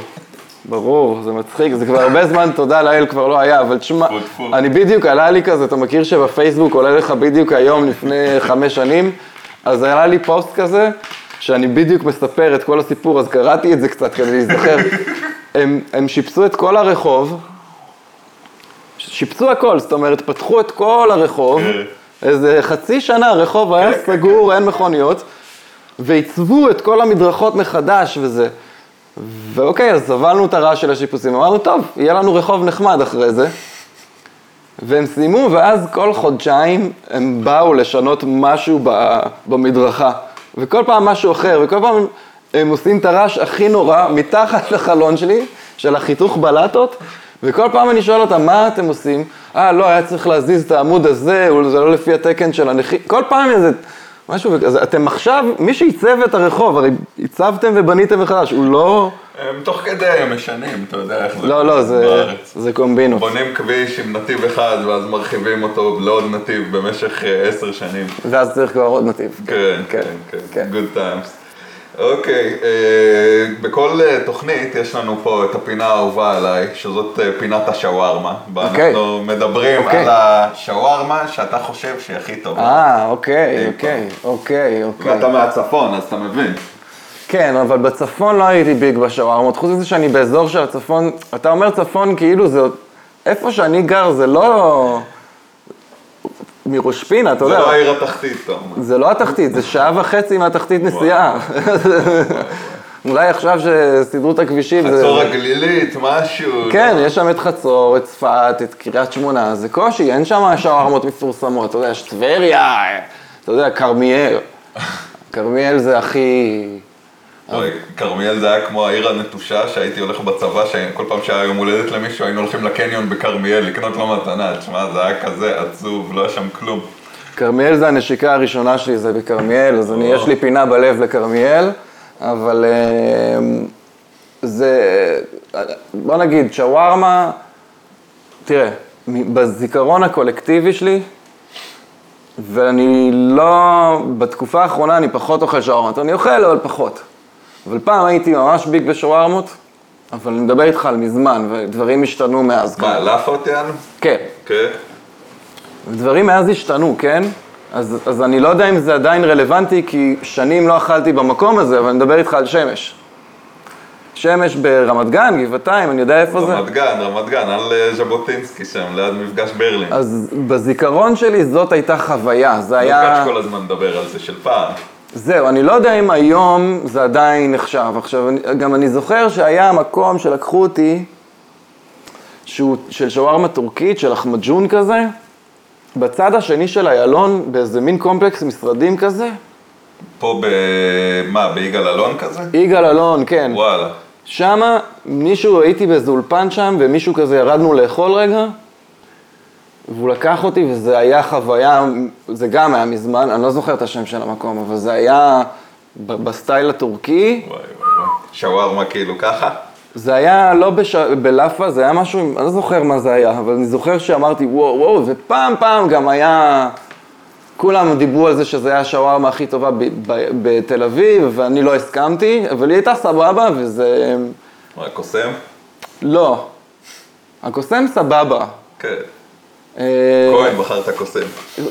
ברור, זה מצחיק, זה כבר הרבה זמן, תודה לאל, כבר לא היה, אבל תשמע. אני בדיוק, עלה לי כזה, אתה מכיר שבפייסבוק עולה לך בדיוק היום, לפני חמש שנים, אז עלה לי פוסט כזה, שאני בדיוק מספר את כל הסיפור, אז קראתי את זה קצת כדי להיזכר. הם, הם שיפצו את כל הרחוב, שיפצו הכל, זאת אומרת, פתחו את כל הרחוב, כן. איזה חצי שנה הרחוב היה סגור, אין מכוניות, ועיצבו את כל המדרכות מחדש וזה. ואוקיי, אז סבלנו את הרעש של השיפוצים, אמרנו, טוב, יהיה לנו רחוב נחמד אחרי זה. והם סיימו, ואז כל חודשיים הם באו לשנות משהו במדרכה. וכל פעם משהו אחר, וכל פעם הם עושים את הרעש הכי נורא מתחת לחלון שלי, של החיתוך בלטות, וכל פעם אני שואל אותם, מה אתם עושים? אה, לא, היה צריך להזיז את העמוד הזה, זה לא לפי התקן של הנכים. כל פעם איזה משהו, אז אתם עכשיו, מי שעיצב את הרחוב, הרי עיצבתם ובניתם מחדש, הוא לא... הם תוך כדי הם משנים, אתה יודע איך זה לא, לא, זה. זה קומבינות. בונים כביש עם נתיב אחד, ואז מרחיבים אותו לעוד נתיב במשך אה, עשר שנים. ואז צריך כבר עוד נתיב. כן, כן, כן. כן, good times. אוקיי, אה, בכל אה, תוכנית יש לנו פה את הפינה האהובה עליי, שזאת אה, פינת השווארמה. אוקיי. אנחנו מדברים אוקיי. על השווארמה שאתה חושב שהיא הכי טובה. אה, אוקיי, אי אוקיי, אוקיי, אוקיי. ואתה מהצפון, אז אתה מבין. כן, אבל בצפון לא הייתי ביג בשווארמות. חוץ מזה שאני באזור של הצפון, אתה אומר צפון כאילו זה... איפה שאני גר זה לא... מראש פינה, אתה זה יודע. לא העיר התחתית, אתה אומר. זה לא התחתית, זה שעה וחצי מהתחתית נסיעה. אולי עכשיו שסידרו את הכבישים, זה... חצור הגלילית, משהו. כן, יש שם את חצור, את צפת, את קריית שמונה, זה קושי, אין שם שווארמות מפורסמות, אתה יודע, יש טבריה, אתה יודע, כרמיאל. כרמיאל זה הכי... כרמיאל זה היה כמו העיר הנטושה שהייתי הולך בצבא, שכל פעם שהיה יום הולדת למישהו היינו הולכים לקניון בכרמיאל לקנות לו מתנה, תשמע, זה היה כזה עצוב, לא היה שם כלום. כרמיאל זה הנשיקה הראשונה שלי, זה בכרמיאל, אז אני, יש לי פינה בלב לכרמיאל, אבל אה, זה, בוא נגיד, שווארמה, תראה, בזיכרון הקולקטיבי שלי, ואני לא, בתקופה האחרונה אני פחות אוכל שווארמות, אני אוכל אבל פחות. אבל פעם הייתי ממש ביג בשווארמות, אבל אני מדבר איתך על מזמן, ודברים השתנו מאז. מה, לאפות יענו? כן. כן. דברים מאז השתנו, כן? אז, אז אני לא יודע אם זה עדיין רלוונטי, כי שנים לא אכלתי במקום הזה, אבל אני מדבר איתך על שמש. שמש ברמת גן, גבעתיים, אני יודע איפה זה. רמת גן, רמת גן, על אה, ז'בוטינסקי שם, ליד מפגש ברלין. אז בזיכרון שלי זאת הייתה חוויה, זה היה... מפגש כל הזמן מדבר על זה, של פעם. זהו, אני לא יודע אם היום זה עדיין נחשב. עכשיו, גם אני זוכר שהיה מקום שלקחו אותי, שהוא של שווארמה טורקית, של לחמג'ון כזה, בצד השני של איילון, באיזה מין קומפלקס משרדים כזה, פה ב... מה, ביגאל אלון כזה? יגאל אלון, כן. וואלה. שמה, מישהו, הייתי באיזה אולפן שם, ומישהו כזה, ירדנו לאכול רגע, והוא לקח אותי, וזה היה חוויה, זה גם היה מזמן, אני לא זוכר את השם של המקום, אבל זה היה ב style הטורקי, וואי וואי וואי. שווארמה כאילו ככה? זה היה לא בש... בלאפה, זה היה משהו, אני לא זוכר מה זה היה, אבל אני זוכר שאמרתי וואו וואו, ופעם פעם גם היה, כולם דיברו על זה שזה היה השווארמה הכי טובה ב- ב- בתל אביב, ואני לא הסכמתי, אבל היא הייתה סבבה, וזה... מה, קוסם? לא. הקוסם סבבה. כן. אה, כהן בחר את הקוסם.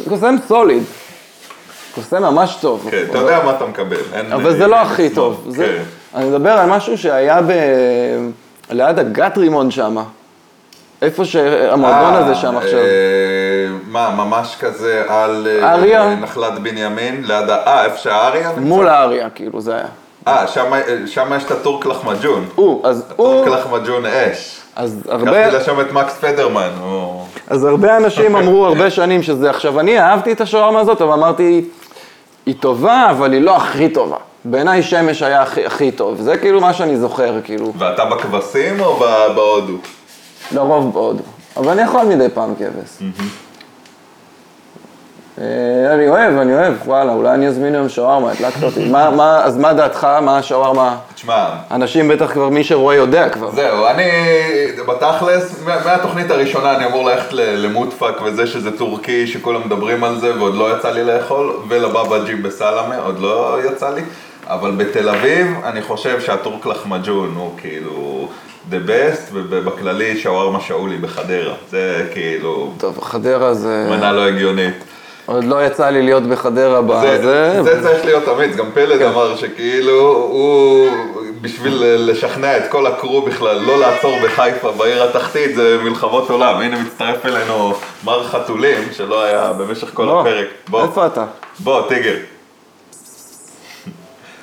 קוסם סוליד. קוסם ממש טוב. כן, אתה יודע מה אתה מקבל. אבל זה לא הכי. טוב. כן. אני מדבר על משהו שהיה ב... ליד הגת רימון שם. איפה שהמועדון אה, הזה שם עכשיו. אה, מה, ממש כזה על... נחלת בנימין, ליד ה... אה, איפה שהאריה? מול האריה, כאילו, זה היה. אה, שם יש את הטורק לחמג'ון. הוא, אז הוא, הטורק לחמג'ון אש. אז הרבה, לקחתי לשם את מקס פדרמן. הוא- אז הרבה אנשים אמרו הרבה שנים שזה. עכשיו, אני אהבתי את השווארמה הזאת, אבל אמרתי, היא טובה, אבל היא לא הכי טובה. בעיניי שמש היה הכי, הכי טוב. זה כאילו מה שאני זוכר, כאילו. ואתה בכבשים או בהודו? לרוב בהודו. אבל אני יכול מדי פעם כבש. אה, אני אוהב, אני אוהב, וואלה, אולי אני אזמין היום שווארמה, הדלקת אותי. מה, מה, אז מה דעתך, מה השווארמה? תשמע, אנשים בטח כבר, מי שרואה יודע כבר. זהו, אני בתכלס, מה- מהתוכנית הראשונה אני אמור ללכת ל- למוטפק וזה שזה טורקי, שכולם מדברים על זה ועוד לא יצא לי לאכול, ולבבא ג'י בסלמה, עוד לא יצא לי, אבל בתל אביב אני חושב שהטורק לחמג'ון הוא כאילו the best, ובכללי שווארמה שאולי בחדרה, זה כאילו טוב, חדרה זה... מנה לא הגיונית. עוד לא יצא לי להיות בחדרה בזה. זה, זה צריך להיות אמיץ, גם פלד אמר שכאילו הוא, בשביל לשכנע את כל הקרו בכלל לא לעצור בחיפה בעיר התחתית זה מלחמות עולם. הנה מצטרף אלינו מר חתולים שלא היה במשך כל בוא, הפרק. בוא, איפה אתה? בוא, טיגר.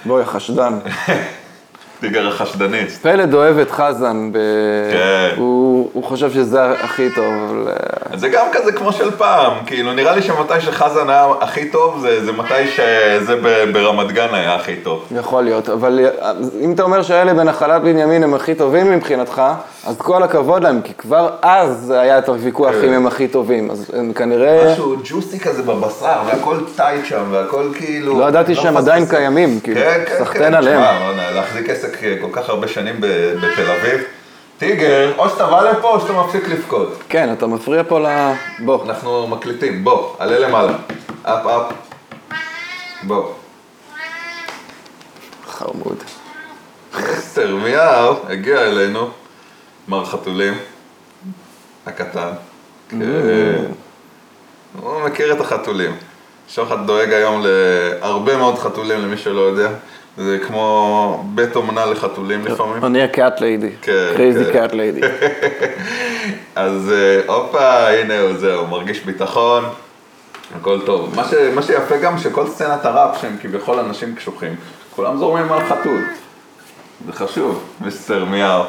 בוא, יא חשדן. טיגר החשדנית. פלד אוהב את חזן, ב... כן. הוא, הוא חושב שזה הכי טוב, אבל... אה, זה גם כזה כמו של פעם, כאילו נראה לי שמתי שחזן היה הכי טוב זה, זה מתי שזה ב- ברמת גן היה הכי טוב. יכול להיות, אבל אה, אם אתה אומר שאלה בנחלת בנימין הם הכי טובים מבחינתך, אז כל הכבוד להם, כי כבר אז היה את הוויכוח כן. אם הם הכי טובים, אז הם כנראה... משהו ג'וסי כזה בבשר, והכל טייט שם, והכל כאילו... לא ידעתי שהם עדיין. קיימים, כאילו, כן, כן, סחטיין כן. עליהם. תשמע, בוא'נה, להחזיק עסק אה, כל כך הרבה שנים בתל אביב. טיגר, או שאתה בא לפה או שאתה מפסיק לבכות. כן, אתה מפריע פה ל... בוא. אנחנו מקליטים, בוא, עלה למעלה. אפ אפ. בוא. חרמוד. סרמיהו הגיע אלינו, מר חתולים, הקטן. כן. הוא מכיר את החתולים. שוחט דואג היום להרבה מאוד חתולים, למי שלא יודע. זה כמו בית אומנה לחתולים לפעמים. אני ה cat lady. כן, crazy. cat lady. אז אה, הופה, הנה הוא זהו, מרגיש ביטחון, הכל טוב. מה, ש, מה שיפה גם שכל סצנת הראפ שהם כביכול אנשים קשוחים, כולם זורמים על חתול. זה חשוב, מיסטר מיהו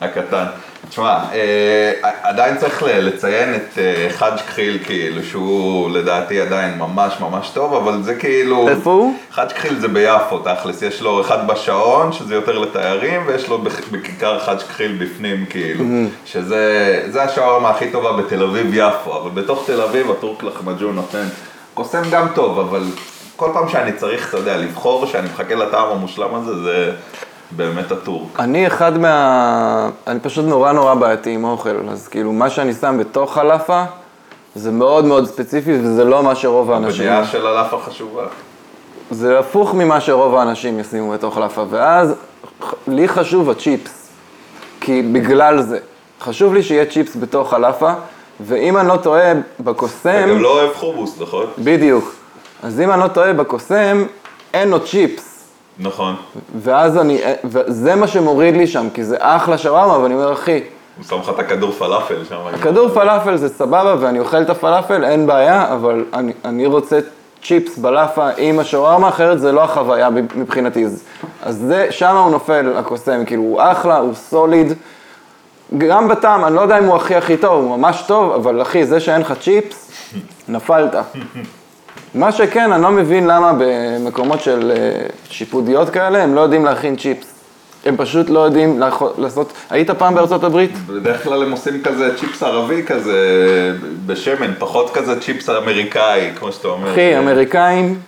הקטן. תשמע, אה, עדיין צריך לציין את אה, חאג' כחיל כאילו, שהוא לדעתי עדיין ממש ממש טוב, אבל זה כאילו... איפה הוא? חאג' כחיל זה ביפו, תכלס, יש לו אחד בשעון, שזה יותר לתיירים, ויש לו בכ- בכיכר חאג' כחיל בפנים, כאילו, שזה זה השווארמה הכי טובה בתל אביב-יפו, אבל בתוך תל אביב הטורק לחמג'ון נותן קוסם גם טוב, אבל כל פעם שאני צריך, אתה יודע, לבחור, שאני מחכה לטעם המושלם הזה, זה באמת הטורק. אני אחד מה... אני פשוט נורא נורא בעייתי עם אוכל, אז כאילו, מה שאני שם בתוך הלאפה, זה מאוד מאוד ספציפי, וזה לא מה שרוב האנשים... בדעה של הלאפה חשובה. זה הפוך ממה שרוב האנשים ישימו בתוך לאפה, ואז לי חשוב הצ'יפס, כי בגלל זה. חשוב לי שיהיה צ'יפס בתוך הלאפה, ואם אני לא טועה, אתה בקוסם... גם לא אוהב חומוס, נכון? בדיוק. אז אם אני לא טועה, בקוסם אין לו צ'יפס. נכון. ואז אני, וזה מה שמוריד לי שם, כי זה אחלה שווארמה, ואני אומר, אחי, הוא שם לך את הכדור פלאפל שם. הכדור פלאפל זה סבבה, ואני אוכל את הפלאפל, אין בעיה, אבל אני, אני רוצה צ'יפס בלאפה עם השווארמה, אחרת זה לא החוויה מבחינתי. אז זה, שם הוא נופל, הקוסם, כאילו, הוא אחלה, הוא סוליד, גם בטעם, אני לא יודע אם הוא הכי הכי טוב, הוא ממש טוב, אבל אחי, זה שאין לך צ'יפס, נפלת. מה שכן, אני לא מבין למה במקומות של אה, שיפודיות כאלה, הם לא יודעים להכין צ'יפס. הם פשוט לא יודעים לעשות... היית פעם בארצות הברית? בדרך כלל הם עושים כזה צ'יפס ערבי כזה בשמן, פחות כזה צ'יפס אמריקאי, כמו שאתה אומר. אחי, אמריקאים,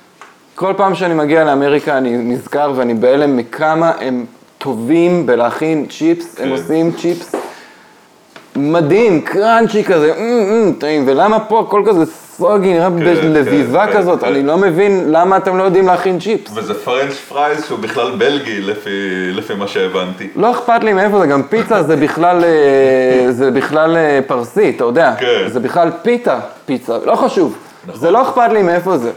כל פעם שאני מגיע לאמריקה אני נזכר ואני בהלם מכמה הם טובים בלהכין צ'יפס, הם כן. עושים צ'יפס מדהים, crunchy כזה, "מ, מ, טעים, ולמה פה הכל כזה soggy, נראה בלביבה כן, כזאת, כן. אני לא מבין למה אתם לא יודעים להכין צ'יפס. וזה french fries שהוא בכלל בלגי לפי, מה שהבנתי. לא אכפת לי מאיפה זה, גם פיצה זה בכלל, אה, זה בכלל אה, פרסי, אתה יודע. כן. זה בכלל פיתה, פיצה, לא חשוב. זה לא אכפת לי מאיפה זה.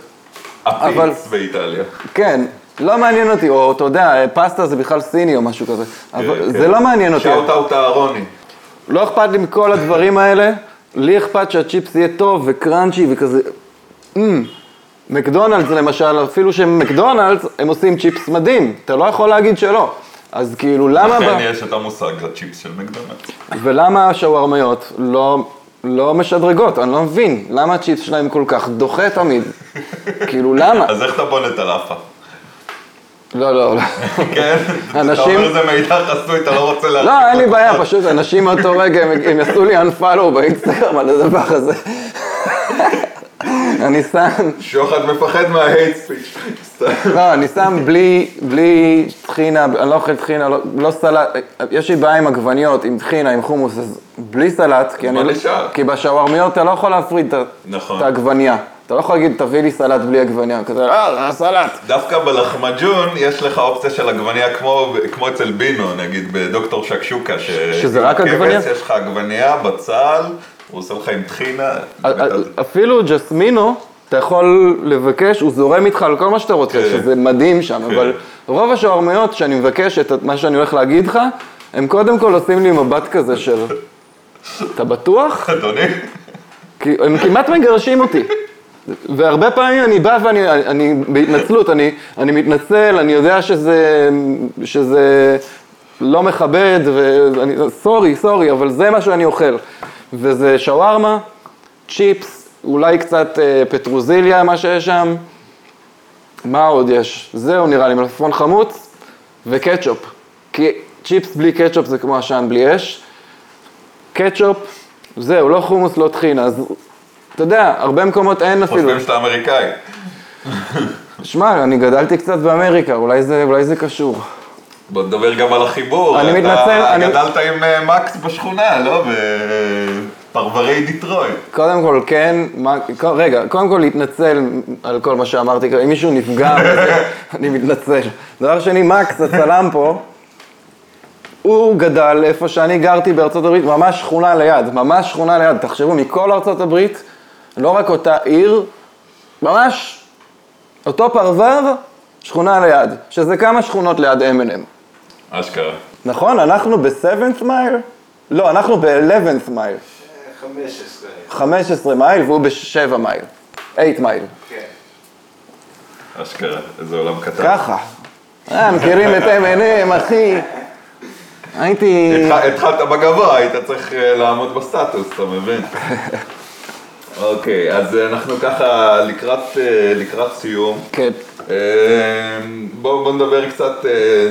הפיץ באיטליה. כן, לא מעניין אותי, או אתה יודע, פסטה זה בכלל סיני או משהו כזה. אבל כן, זה כן. לא מעניין אותי. שאוט אאוט אהרוני. לא אכפת לי מכל הדברים האלה, לי אכפת שהצ'יפס יהיה טוב וקראנצ'י וכזה... אמ, מקדונלדס למשל, אפילו שהם מקדונלדס, הם עושים צ'יפס מדהים, אתה לא יכול להגיד שלא. אז כאילו, למה... לכן ב- יש את המושג, זה צ'יפס של מקדונלדס. ולמה השווארמיות לא, לא משדרגות? אני לא מבין. למה הצ'יפס שלהם כל כך דוחה תמיד? כאילו, למה? אז איך אתה בונה את הלאפה? לא, לא, לא. כן? אתה אנשים- אומר זה מידע חסוי, אתה לא רוצה להרחיב. לא, אין לי בעיה, פשוט אנשים מאותו רגע, הם, יעשו לי unfollow באינסטגרם על הדבר הזה. אני שם, שוחד מפחד מההייט ספיץ'. לא, אני שם בלי, בלי טחינה, אני לא אוכל טחינה, לא, לא סלט, יש לי בעיה עם עגבניות, עם טחינה, עם חומוס, אז בלי סלט, כי, אני, נשאר? כי בשווארמיות אתה לא יכול להפריד את, נכון. העגבנייה. אתה לא יכול להגיד, תביא לי סלט בלי עגבנייה, כזה, אה, סלט. דווקא בלחמג'ון יש לך אופציה של עגבנייה כמו, כמו אצל בינו, נגיד בדוקטור שקשוקה. ש... שזה רק עגבנייה? יש לך עגבנייה, בצל, הוא עושה לך עם טחינה. באמת, אפילו ג'סמינו, אתה יכול לבקש, הוא זורם איתך על כל מה שאתה רוצה, כן. שזה מדהים שם, כן. אבל רוב השווארמיות שאני מבקש את מה שאני הולך להגיד לך, הם קודם כל עושים לי מבט כזה של, אתה בטוח? אדוני, הם כמעט מגרשים אותי. והרבה פעמים אני בא ואני, אני, בהתנצלות, אני, אני מתנצל, אני יודע שזה, שזה לא מכבד, ואני, סורי, סורי, אבל זה מה שאני אוכל. וזה שווארמה, צ'יפס, אולי קצת אה, פטרוזיליה, מה שיש שם. מה עוד יש? זהו נראה לי, מלפפון חמוץ וקטשופ. כי צ'יפס בלי קטשופ זה כמו עשן בלי אש. קטשופ, זהו, לא חומוס, לא טחינה. אז אתה יודע, הרבה מקומות אין אפילו. חושבים שאתה אמריקאי. שמע, אני גדלתי קצת באמריקה, אולי זה, אולי זה קשור. בוא נדבר גם על החיבור. אני אתה מתנצל, אני- גדלת עם אה, מקס בשכונה, לא? בפרברי דיטרויט. קודם כל, כן, מה, כל- רגע, קודם כל להתנצל על כל מה שאמרתי, אם מישהו נפגע, אני מתנצל. דבר שני, מקס, הצלם פה, הוא גדל איפה שאני גרתי בארצות הברית, ממש שכונה ליד, ממש שכונה ליד. תחשבו, מכל ארצות הברית, לא רק אותה עיר, ממש אותו פרבר, שכונה ליד, שזה כמה שכונות ליד M&M. אשכרה. נכון? אנחנו ב-7th מייל? לא, אנחנו ב-11th מייל. 15. 15 מייל והוא ב-7 מייל. 8 מייל. כן. אשכרה. איזה עולם קטן. ככה. אה, מכירים את M&M, אחי. הייתי... התח- התחלת בגבוה, היית צריך אה, לעמוד בסטטוס, אתה מבין? אוקיי, אז אנחנו ככה לקראת, אה, לקראת סיום. כן. אה, בוא, בוא נדבר קצת, אה,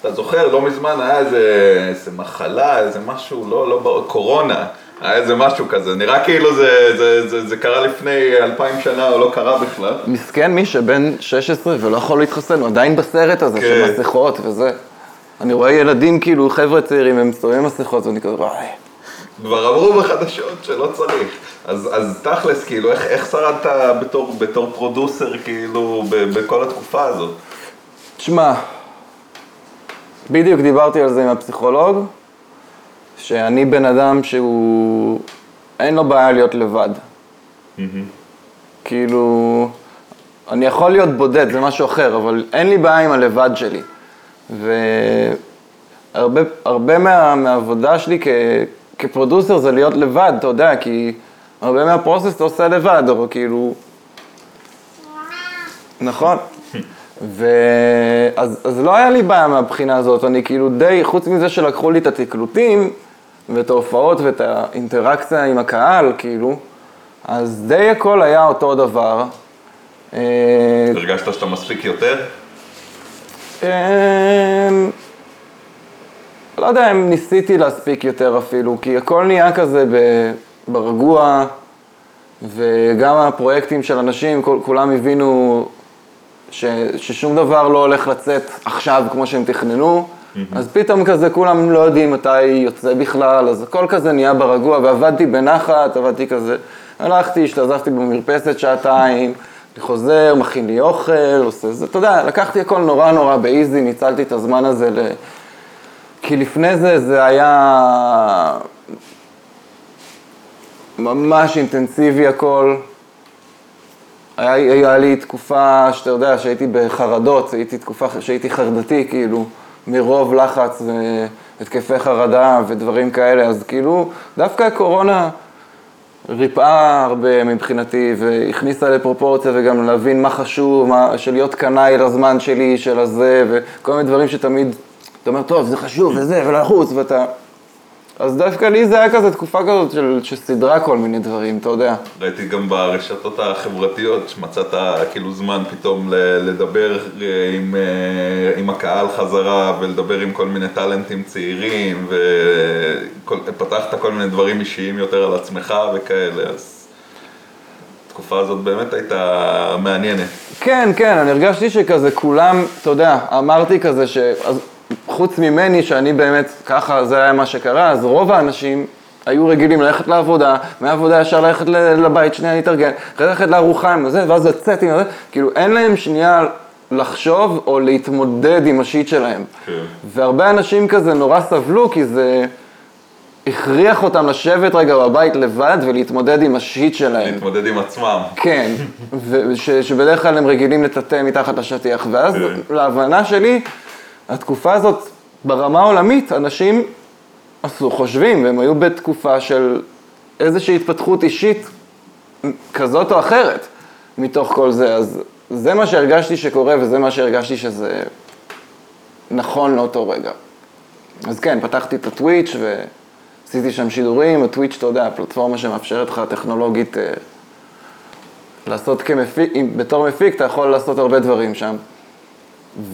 אתה זוכר, לא מזמן היה איזה, איזה מחלה, איזה משהו, לא, לא, קורונה, היה איזה משהו כזה, נראה כאילו זה, זה, זה, זה קרה לפני אלפיים שנה או לא קרה בכלל. מסכן מי שבן 16 ולא יכול להתחסן, הוא עדיין בסרט הזה כן. של מסכות וזה. אני רואה ילדים, כאילו, חבר'ה צעירים, הם מסתובבים מסכות, ואני כזה, וואי. כבר אמרו בחדשות שלא צריך. אז, אז תכלס, כאילו, איך, איך שרדת בתור, בתור פרודוסר, כאילו, ב, בכל התקופה הזאת? תשמע, בדיוק דיברתי על זה עם הפסיכולוג, שאני בן אדם שהוא, אין לו בעיה להיות לבד. כאילו, אני יכול להיות בודד, זה משהו אחר, אבל אין לי בעיה עם הלבד שלי. והרבה הרבה מה, מהעבודה שלי כ, כפרודוסר זה להיות לבד, אתה יודע, כי הרבה מהפרוסס אתה עושה לבד, או כאילו... נכון. ואז אז לא היה לי בעיה מהבחינה הזאת, אני כאילו די, חוץ מזה שלקחו לי את התקלוטים, ואת ההופעות ואת האינטראקציה עם הקהל, כאילו, אז די הכל היה אותו דבר. אה, הרגשת שאתה מספיק יותר? לא יודע אם ניסיתי להספיק יותר אפילו, כי הכל נהיה כזה ברגוע, וגם הפרויקטים של אנשים, כל, כולם הבינו ש, ששום דבר לא הולך לצאת עכשיו כמו שהם תכננו, אז פתאום כזה כולם לא יודעים מתי יוצא בכלל, אז הכל כזה נהיה ברגוע, ועבדתי בנחת, עבדתי כזה, הלכתי, השתזפתי במרפסת שעתיים, אני חוזר, מכין לי אוכל, עושה זה, אתה יודע, לקחתי הכל נורא נורא באיזי, ניצלתי את הזמן הזה ל... כי לפני זה זה היה ממש אינטנסיבי הכל. היה, היה לי תקופה שאתה יודע, שהייתי בחרדות, הייתי תקופה שהייתי חרדתי, כאילו, מרוב לחץ והתקפי חרדה ודברים כאלה, אז כאילו, דווקא הקורונה ריפאה הרבה מבחינתי, והכניסה לפרופורציה וגם להבין מה חשוב, מה, של להיות קנאי לזמן שלי, של הזה, וכל מיני דברים שתמיד, אתה אומר, טוב, זה חשוב, וזה, ולחוץ, ואתה... אז דווקא לי זה היה כזה תקופה כזאת של, שסידרה כל מיני דברים, אתה יודע. ראיתי גם ברשתות החברתיות שמצאת כאילו זמן פתאום ל- לדבר אה, עם, אה, עם הקהל חזרה ולדבר עם כל מיני טאלנטים צעירים ופתחת כל מיני דברים אישיים יותר על עצמך וכאלה, אז התקופה הזאת באמת הייתה מעניינת. כן, כן, אני הרגשתי שכזה כולם, אתה יודע, אמרתי כזה ש... אז חוץ ממני, שאני באמת, ככה, זה היה מה שקרה, אז רוב האנשים היו רגילים ללכת לעבודה, מהעבודה ישר ללכת לבית, שנייה להתארגן, אחרי ללכת לארוחה עם זה, ואז לצאת עם זה, כאילו אין להם שנייה לחשוב או להתמודד עם השיט שלהם. כן. והרבה אנשים כזה נורא סבלו, כי זה הכריח אותם לשבת רגע בבית לבד ולהתמודד עם השיט שלהם. להתמודד עם עצמם. כן, וש, שבדרך כלל הם רגילים לטאטא מתחת לשטיח, ואז כן. להבנה שלי, התקופה הזאת ברמה העולמית, אנשים עשו, חושבים, והם היו בתקופה של איזושהי התפתחות אישית כזאת או אחרת מתוך כל זה, אז זה מה שהרגשתי שקורה וזה מה שהרגשתי שזה נכון לאותו רגע. אז כן, פתחתי את הטוויץ' ועשיתי שם שידורים, הטוויץ', אתה יודע, פלטפורמה שמאפשרת לך טכנולוגית אה, לעשות כמפיק, בתור מפיק אתה יכול לעשות הרבה דברים שם.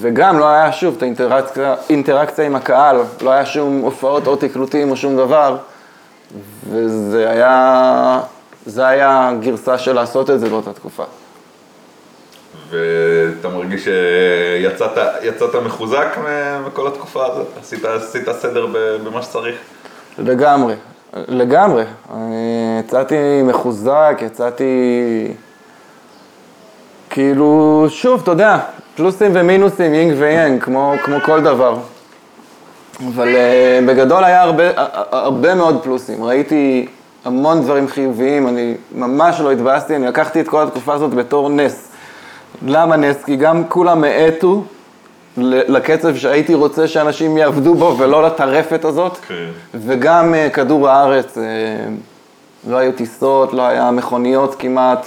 וגם לא היה שוב את האינטראקציה אינטראקציה עם הקהל, לא היה שום הופעות או תקלוטים או שום דבר, וזה היה, זה היה הגרסה של לעשות את זה באותה תקופה. ואתה מרגיש שיצאת יצאת מחוזק מכל התקופה הזאת? עשית, עשית סדר במה שצריך? לגמרי, לגמרי. יצאתי מחוזק, יצאתי... כאילו, שוב, אתה יודע, פלוסים ומינוסים, יינג ויאנג, כמו, כמו כל דבר. אבל uh, בגדול היה הרבה, הרבה מאוד פלוסים. ראיתי המון דברים חיוביים, אני ממש לא התבאסתי, אני לקחתי את כל התקופה הזאת בתור נס. למה נס? כי גם כולם האטו לקצב שהייתי רוצה שאנשים יעבדו בו ולא לטרפת הזאת. כן. וגם uh, כדור הארץ, uh, לא היו טיסות, לא היה מכוניות כמעט.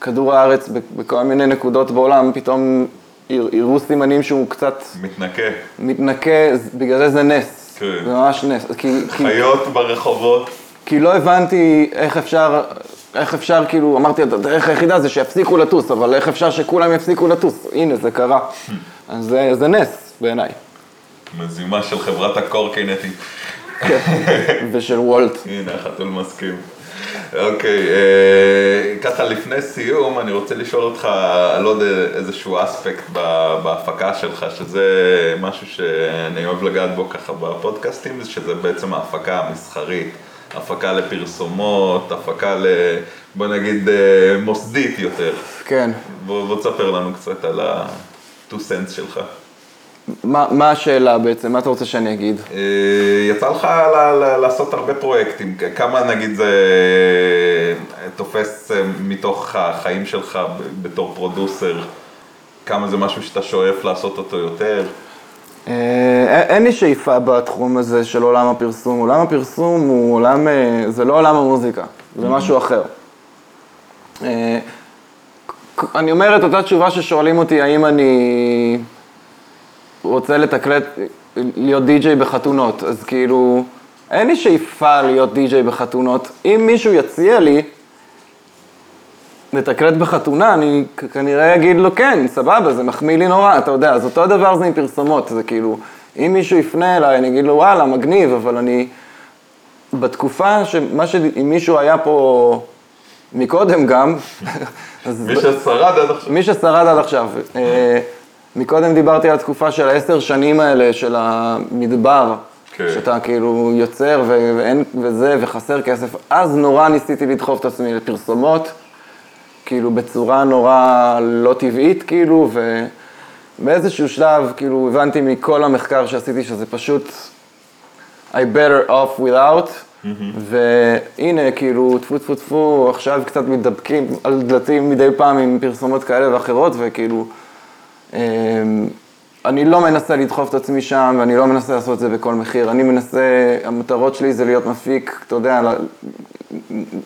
כדור הארץ בכל מיני נקודות בעולם, פתאום הראו סימנים שהוא קצת מתנקה. מתנקה, בגלל זה זה נס. כן. זה ממש נס. כי, כי, חיות ברחובות. כי לא הבנתי איך אפשר, איך אפשר, כאילו, אמרתי, הדרך היחידה זה שיפסיקו לטוס, אבל איך אפשר שכולם יפסיקו לטוס? הנה, זה קרה. אז זה, זה נס בעיניי. מזימה של חברת הקורקינטים. ושל וולט. הנה, החתול מסכים. אוקיי, אה, ככה לפני סיום, אני רוצה לשאול אותך על עוד איזשהו אספקט בהפקה שלך, שזה משהו שאני אוהב לגעת בו ככה בפודקאסטים, זה שזה בעצם ההפקה המסחרית, הפקה לפרסומות, הפקה ל... בוא נגיד אה, מוסדית יותר. כן. בוא, בוא תספר לנו קצת על ה-2 cents שלך. מה, מה השאלה בעצם? מה אתה רוצה שאני אגיד? אה, יצא לך לעשות הרבה פרויקטים, כמה נגיד זה תופס אה, מתוך החיים שלך בתור פרודוסר, כמה זה משהו שאתה שואף לעשות אותו יותר? אה, אין- לי שאיפה בתחום הזה של עולם הפרסום. עולם הפרסום הוא עולם, אה, זה לא עולם המוזיקה, זה משהו אחר. אה, אני אומר את אותה תשובה ששואלים אותי, האם אני רוצה לתקלט, להיות די-ג'יי בחתונות, אז כאילו, אין לי שאיפה להיות די-ג'יי בחתונות. אם מישהו יציע לי לתקלט בחתונה, אני כנראה אגיד לו, כן, סבבה, זה מחמיא לי נורא, אתה יודע, אז אותו דבר זה עם פרסומות, זה כאילו, אם מישהו יפנה אליי, אני אגיד לו, וואלה, מגניב, אבל אני... בתקופה שמה ש... אם מישהו היה פה מקודם גם, אז... מי ששרד עד עכשיו. מי ששרד עד עכשיו. מקודם דיברתי על התקופה של העשר שנים האלה, של המדבר, כן. שאתה כאילו יוצר ו- ואין, וזה, וחסר כסף. אז נורא ניסיתי לדחוף את עצמי לפרסומות, כאילו בצורה נורא לא טבעית, כאילו, ובאיזשהו שלב, כאילו, הבנתי מכל המחקר שעשיתי שזה פשוט I better off without, והנה, כאילו, טפו טפו טפו, עכשיו קצת מתדבקים על דלתים מדי פעם עם פרסומות כאלה ואחרות, וכאילו, אני לא מנסה לדחוף את עצמי שם, ואני לא מנסה לעשות את זה בכל מחיר. אני מנסה, המטרות שלי זה להיות מפיק, אתה יודע,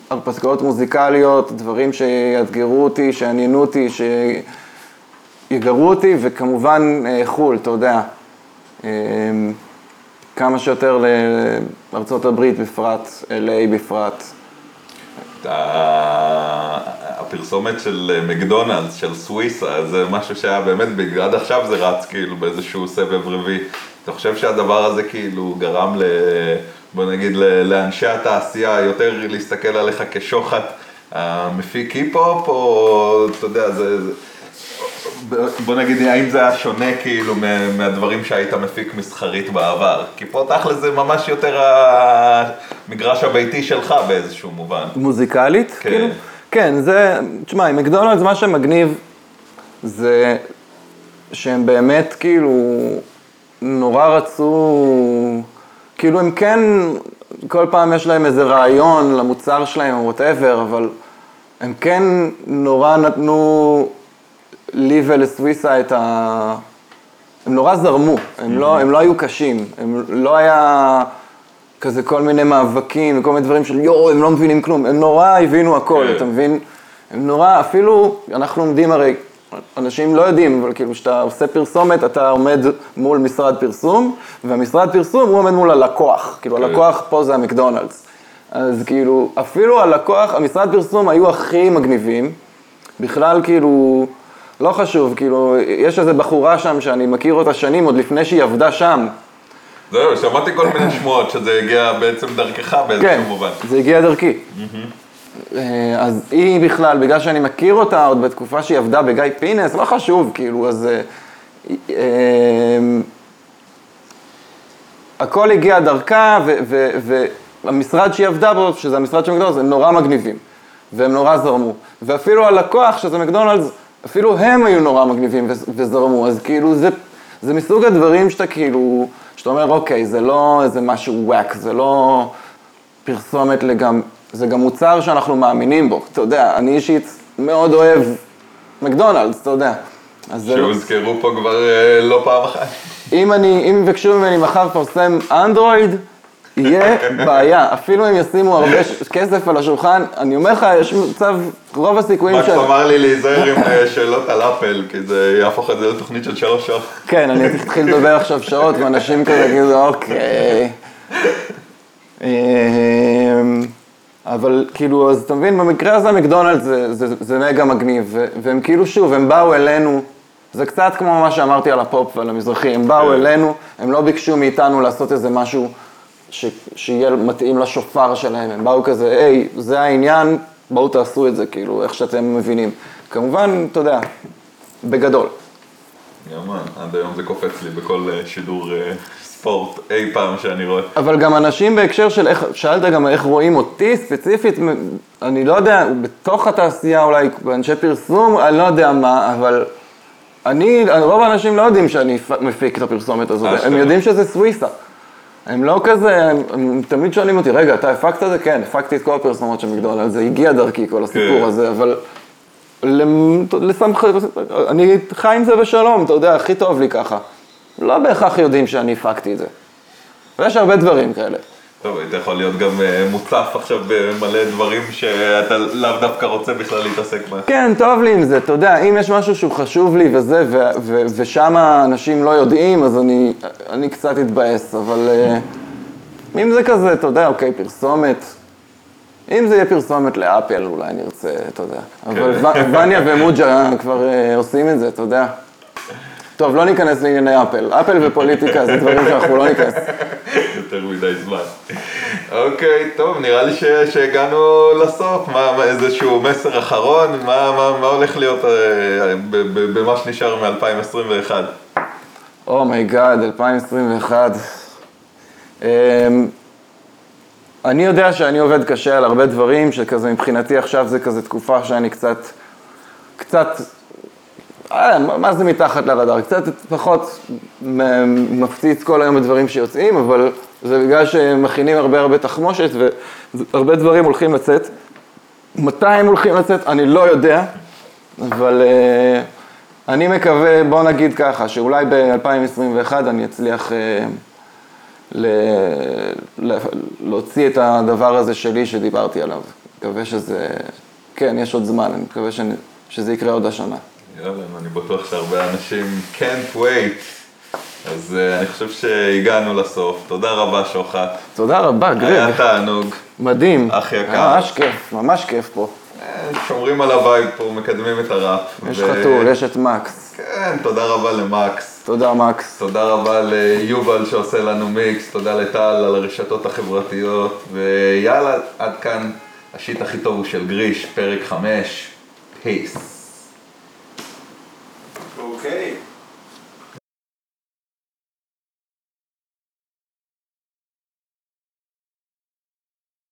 הרפתקאות מוזיקליות, דברים שיאתגרו אותי, שיעניינו אותי, שיגרו אותי, וכמובן אה, חו"ל, אתה יודע. אמ, כמה שיותר לארצות הברית בפרט, LA בפרט. ה- הפרסומת של מקדונלדס, של סוויסה, זה משהו שהיה באמת, עד עכשיו זה רץ כאילו באיזשהו סבב רביעי. אתה חושב שהדבר הזה כאילו גרם ל... בוא נגיד ל- לאנשי התעשייה יותר להסתכל עליך כשוחט המפיק היפ-הופ, או אתה יודע, זה... זה... בוא נגיד, האם זה היה שונה כאילו מה- מהדברים שהיית מפיק מסחרית בעבר? כי פה תכל'ס זה ממש יותר המגרש הביתי שלך באיזשהו מובן. מוזיקלית? כן. כאילו? כן, זה, תשמע, עם מקדונלדס מה שמגניב זה שהם באמת כאילו נורא רצו, כאילו הם כן, כל פעם יש להם איזה רעיון למוצר שלהם או וואטאבר, אבל הם כן נורא נתנו לי ולסוויסה את ה... הם נורא זרמו, הם לא, הם לא היו קשים, הם לא היה כזה כל מיני מאבקים וכל מיני דברים של יואו, הם לא מבינים כלום, הם נורא הבינו הכל, כן. אתה מבין? הם נורא, אפילו, אנחנו עומדים הרי, אנשים לא יודעים, אבל כאילו כשאתה עושה פרסומת, אתה עומד מול משרד פרסום, והמשרד פרסום הוא עומד מול הלקוח, כאילו כן. הלקוח פה זה המקדונלדס. אז כאילו, אפילו הלקוח, המשרד פרסום היו הכי מגניבים, בכלל כאילו, לא חשוב, כאילו, יש איזה בחורה שם שאני מכיר אותה שנים, עוד לפני שהיא עבדה שם. זהו, שמעתי כל מיני שמועות שזה הגיע בעצם דרכך באיזשהו כן, מובן. זה הגיע דרכי. אה, אז היא בכלל, בגלל שאני מכיר אותה עוד בתקופה שהיא עבדה בגיא פינס, לא חשוב, כאילו, אז... אה, אה, הכל הגיע דרכה, והמשרד שהיא עבדה בו, שזה המשרד של מקדונלדס, הם נורא מגניבים, והם נורא זרמו. ואפילו הלקוח, שזה מקדונלדס, אפילו הם היו נורא מגניבים וזרמו, אז כאילו זה, זה מסוג הדברים שאתה כאילו, שאתה אומר, אוקיי, זה לא איזה משהו וואק, זה לא פרסומת לגם, זה גם מוצר שאנחנו מאמינים בו, אתה יודע, אני אישית מאוד אוהב מקדונלדס, אתה יודע. לא- שהוזכרו פה כבר אה, לא פעם אחת. אם אני, אם יבקשו ממני מחר לפרסם אנדרואיד, יהיה בעיה. אפילו אם ישימו הרבה כסף על השולחן, אני אומר לך, יש מצב, רוב הסיכויים מקס של... אמר לי להיזהר עם אה, שאלות על אפל, כי זה יהפוך את זה לתוכנית של שלוש שעות. כן, אני אתחיל לדבר עכשיו שעות, ואנשים כזה יגידו, אוקיי. אמ, אבל כאילו, אז אתה מבין, במקרה הזה מקדונלדס זה, זה, זה מגה מגניב, והם כאילו, שוב, הם באו אלינו, זה קצת כמו מה שאמרתי על הפופ ועל המזרחי, הם באו כן. אלינו, הם לא ביקשו מאיתנו לעשות איזה משהו ש, שיהיה מתאים לשופר שלהם, הם באו כזה, היי, זה העניין, בואו תעשו את זה, כאילו, איך שאתם מבינים. כמובן, אתה יודע, בגדול. יאמן, עד היום זה קופץ לי בכל אה, שידור אה, ספורט אי פעם שאני רואה. אבל גם אנשים בהקשר של איך, שאלת גם איך רואים אותי ספציפית, אני לא יודע, בתוך התעשייה אולי, באנשי פרסום, אני לא יודע מה, אבל אני, רוב האנשים לא יודעים שאני מפיק את הפרסומת הזאת, אשכרה. הם יודעים שזה סוויסה. הם לא כזה, הם, הם תמיד שואלים אותי, רגע, אתה הפקת את זה? כן, הפקתי את כל הפרסומות של מקדונלדס, זה הגיע דרכי, כל הסיפור כן. הזה, אבל לשמח, אני חי עם זה בשלום, אתה יודע, הכי טוב לי ככה. לא בהכרח יודעים שאני הפקתי את זה. ויש הרבה דברים כאלה. טוב, היית יכול להיות גם אה, מוצף עכשיו במלא דברים שאתה לאו דווקא רוצה בכלל להתעסק בהם. כן, טוב לי עם זה, אתה יודע, אם יש משהו שהוא חשוב לי וזה, ושם אנשים לא יודעים, אז אני, אני קצת אתבאס, אבל, אה, אם זה כזה, אתה יודע, אוקיי, פרסומת. אם זה יהיה פרסומת לאפל, אולי נרצה, אתה יודע. אבל ו- וניה ומוג'ה כבר אה, עושים את זה, אתה יודע. טוב, לא ניכנס לענייני אפל. אפל ופוליטיקה זה דברים שאנחנו לא ניכנס. יותר מדי זמן. אוקיי, טוב, נראה לי שהגענו לסוף. מה, מה, איזשהו מסר אחרון? מה, מה, מה הולך להיות אה, במה שנשאר מ-2021? Oh my god, 2021. אמ, אני יודע שאני עובד קשה על הרבה דברים, שכזה מבחינתי עכשיו זה כזה תקופה שאני קצת, קצת, אה, מה זה מתחת לרדאר? קצת פחות מפציץ כל היום בדברים שיוצאים, אבל זה בגלל שמכינים הרבה הרבה תחמושת והרבה דברים הולכים לצאת. מתי הם הולכים לצאת? אני לא יודע, אבל אה, אני מקווה, בוא נגיד ככה, שאולי ב-2021 אני אצליח אה, ל- ל- להוציא את הדבר הזה שלי שדיברתי עליו. מקווה שזה, כן, יש עוד זמן, אני מקווה שאני, שזה יקרה עוד השנה. יאללה, אני בטוח שהרבה אנשים can't wait. אז אה, אני חושב שהגענו לסוף. תודה רבה, שוחט. תודה רבה, גרג. היה תענוג. מדהים. אח יקר. ממש כיף, ממש כיף פה. אה, שומרים על ה vibe פה, מקדמים את הראפ. יש ו- חתול, יש את מקס. כן, תודה רבה למקס. תודה, מקס. תודה רבה ליובל שעושה לנו מיקס, תודה לטל על הרשתות החברתיות, ויאללה, עד כאן ה shit הכי טוב הוא של גריש, פרק 5, פייס. אוקיי.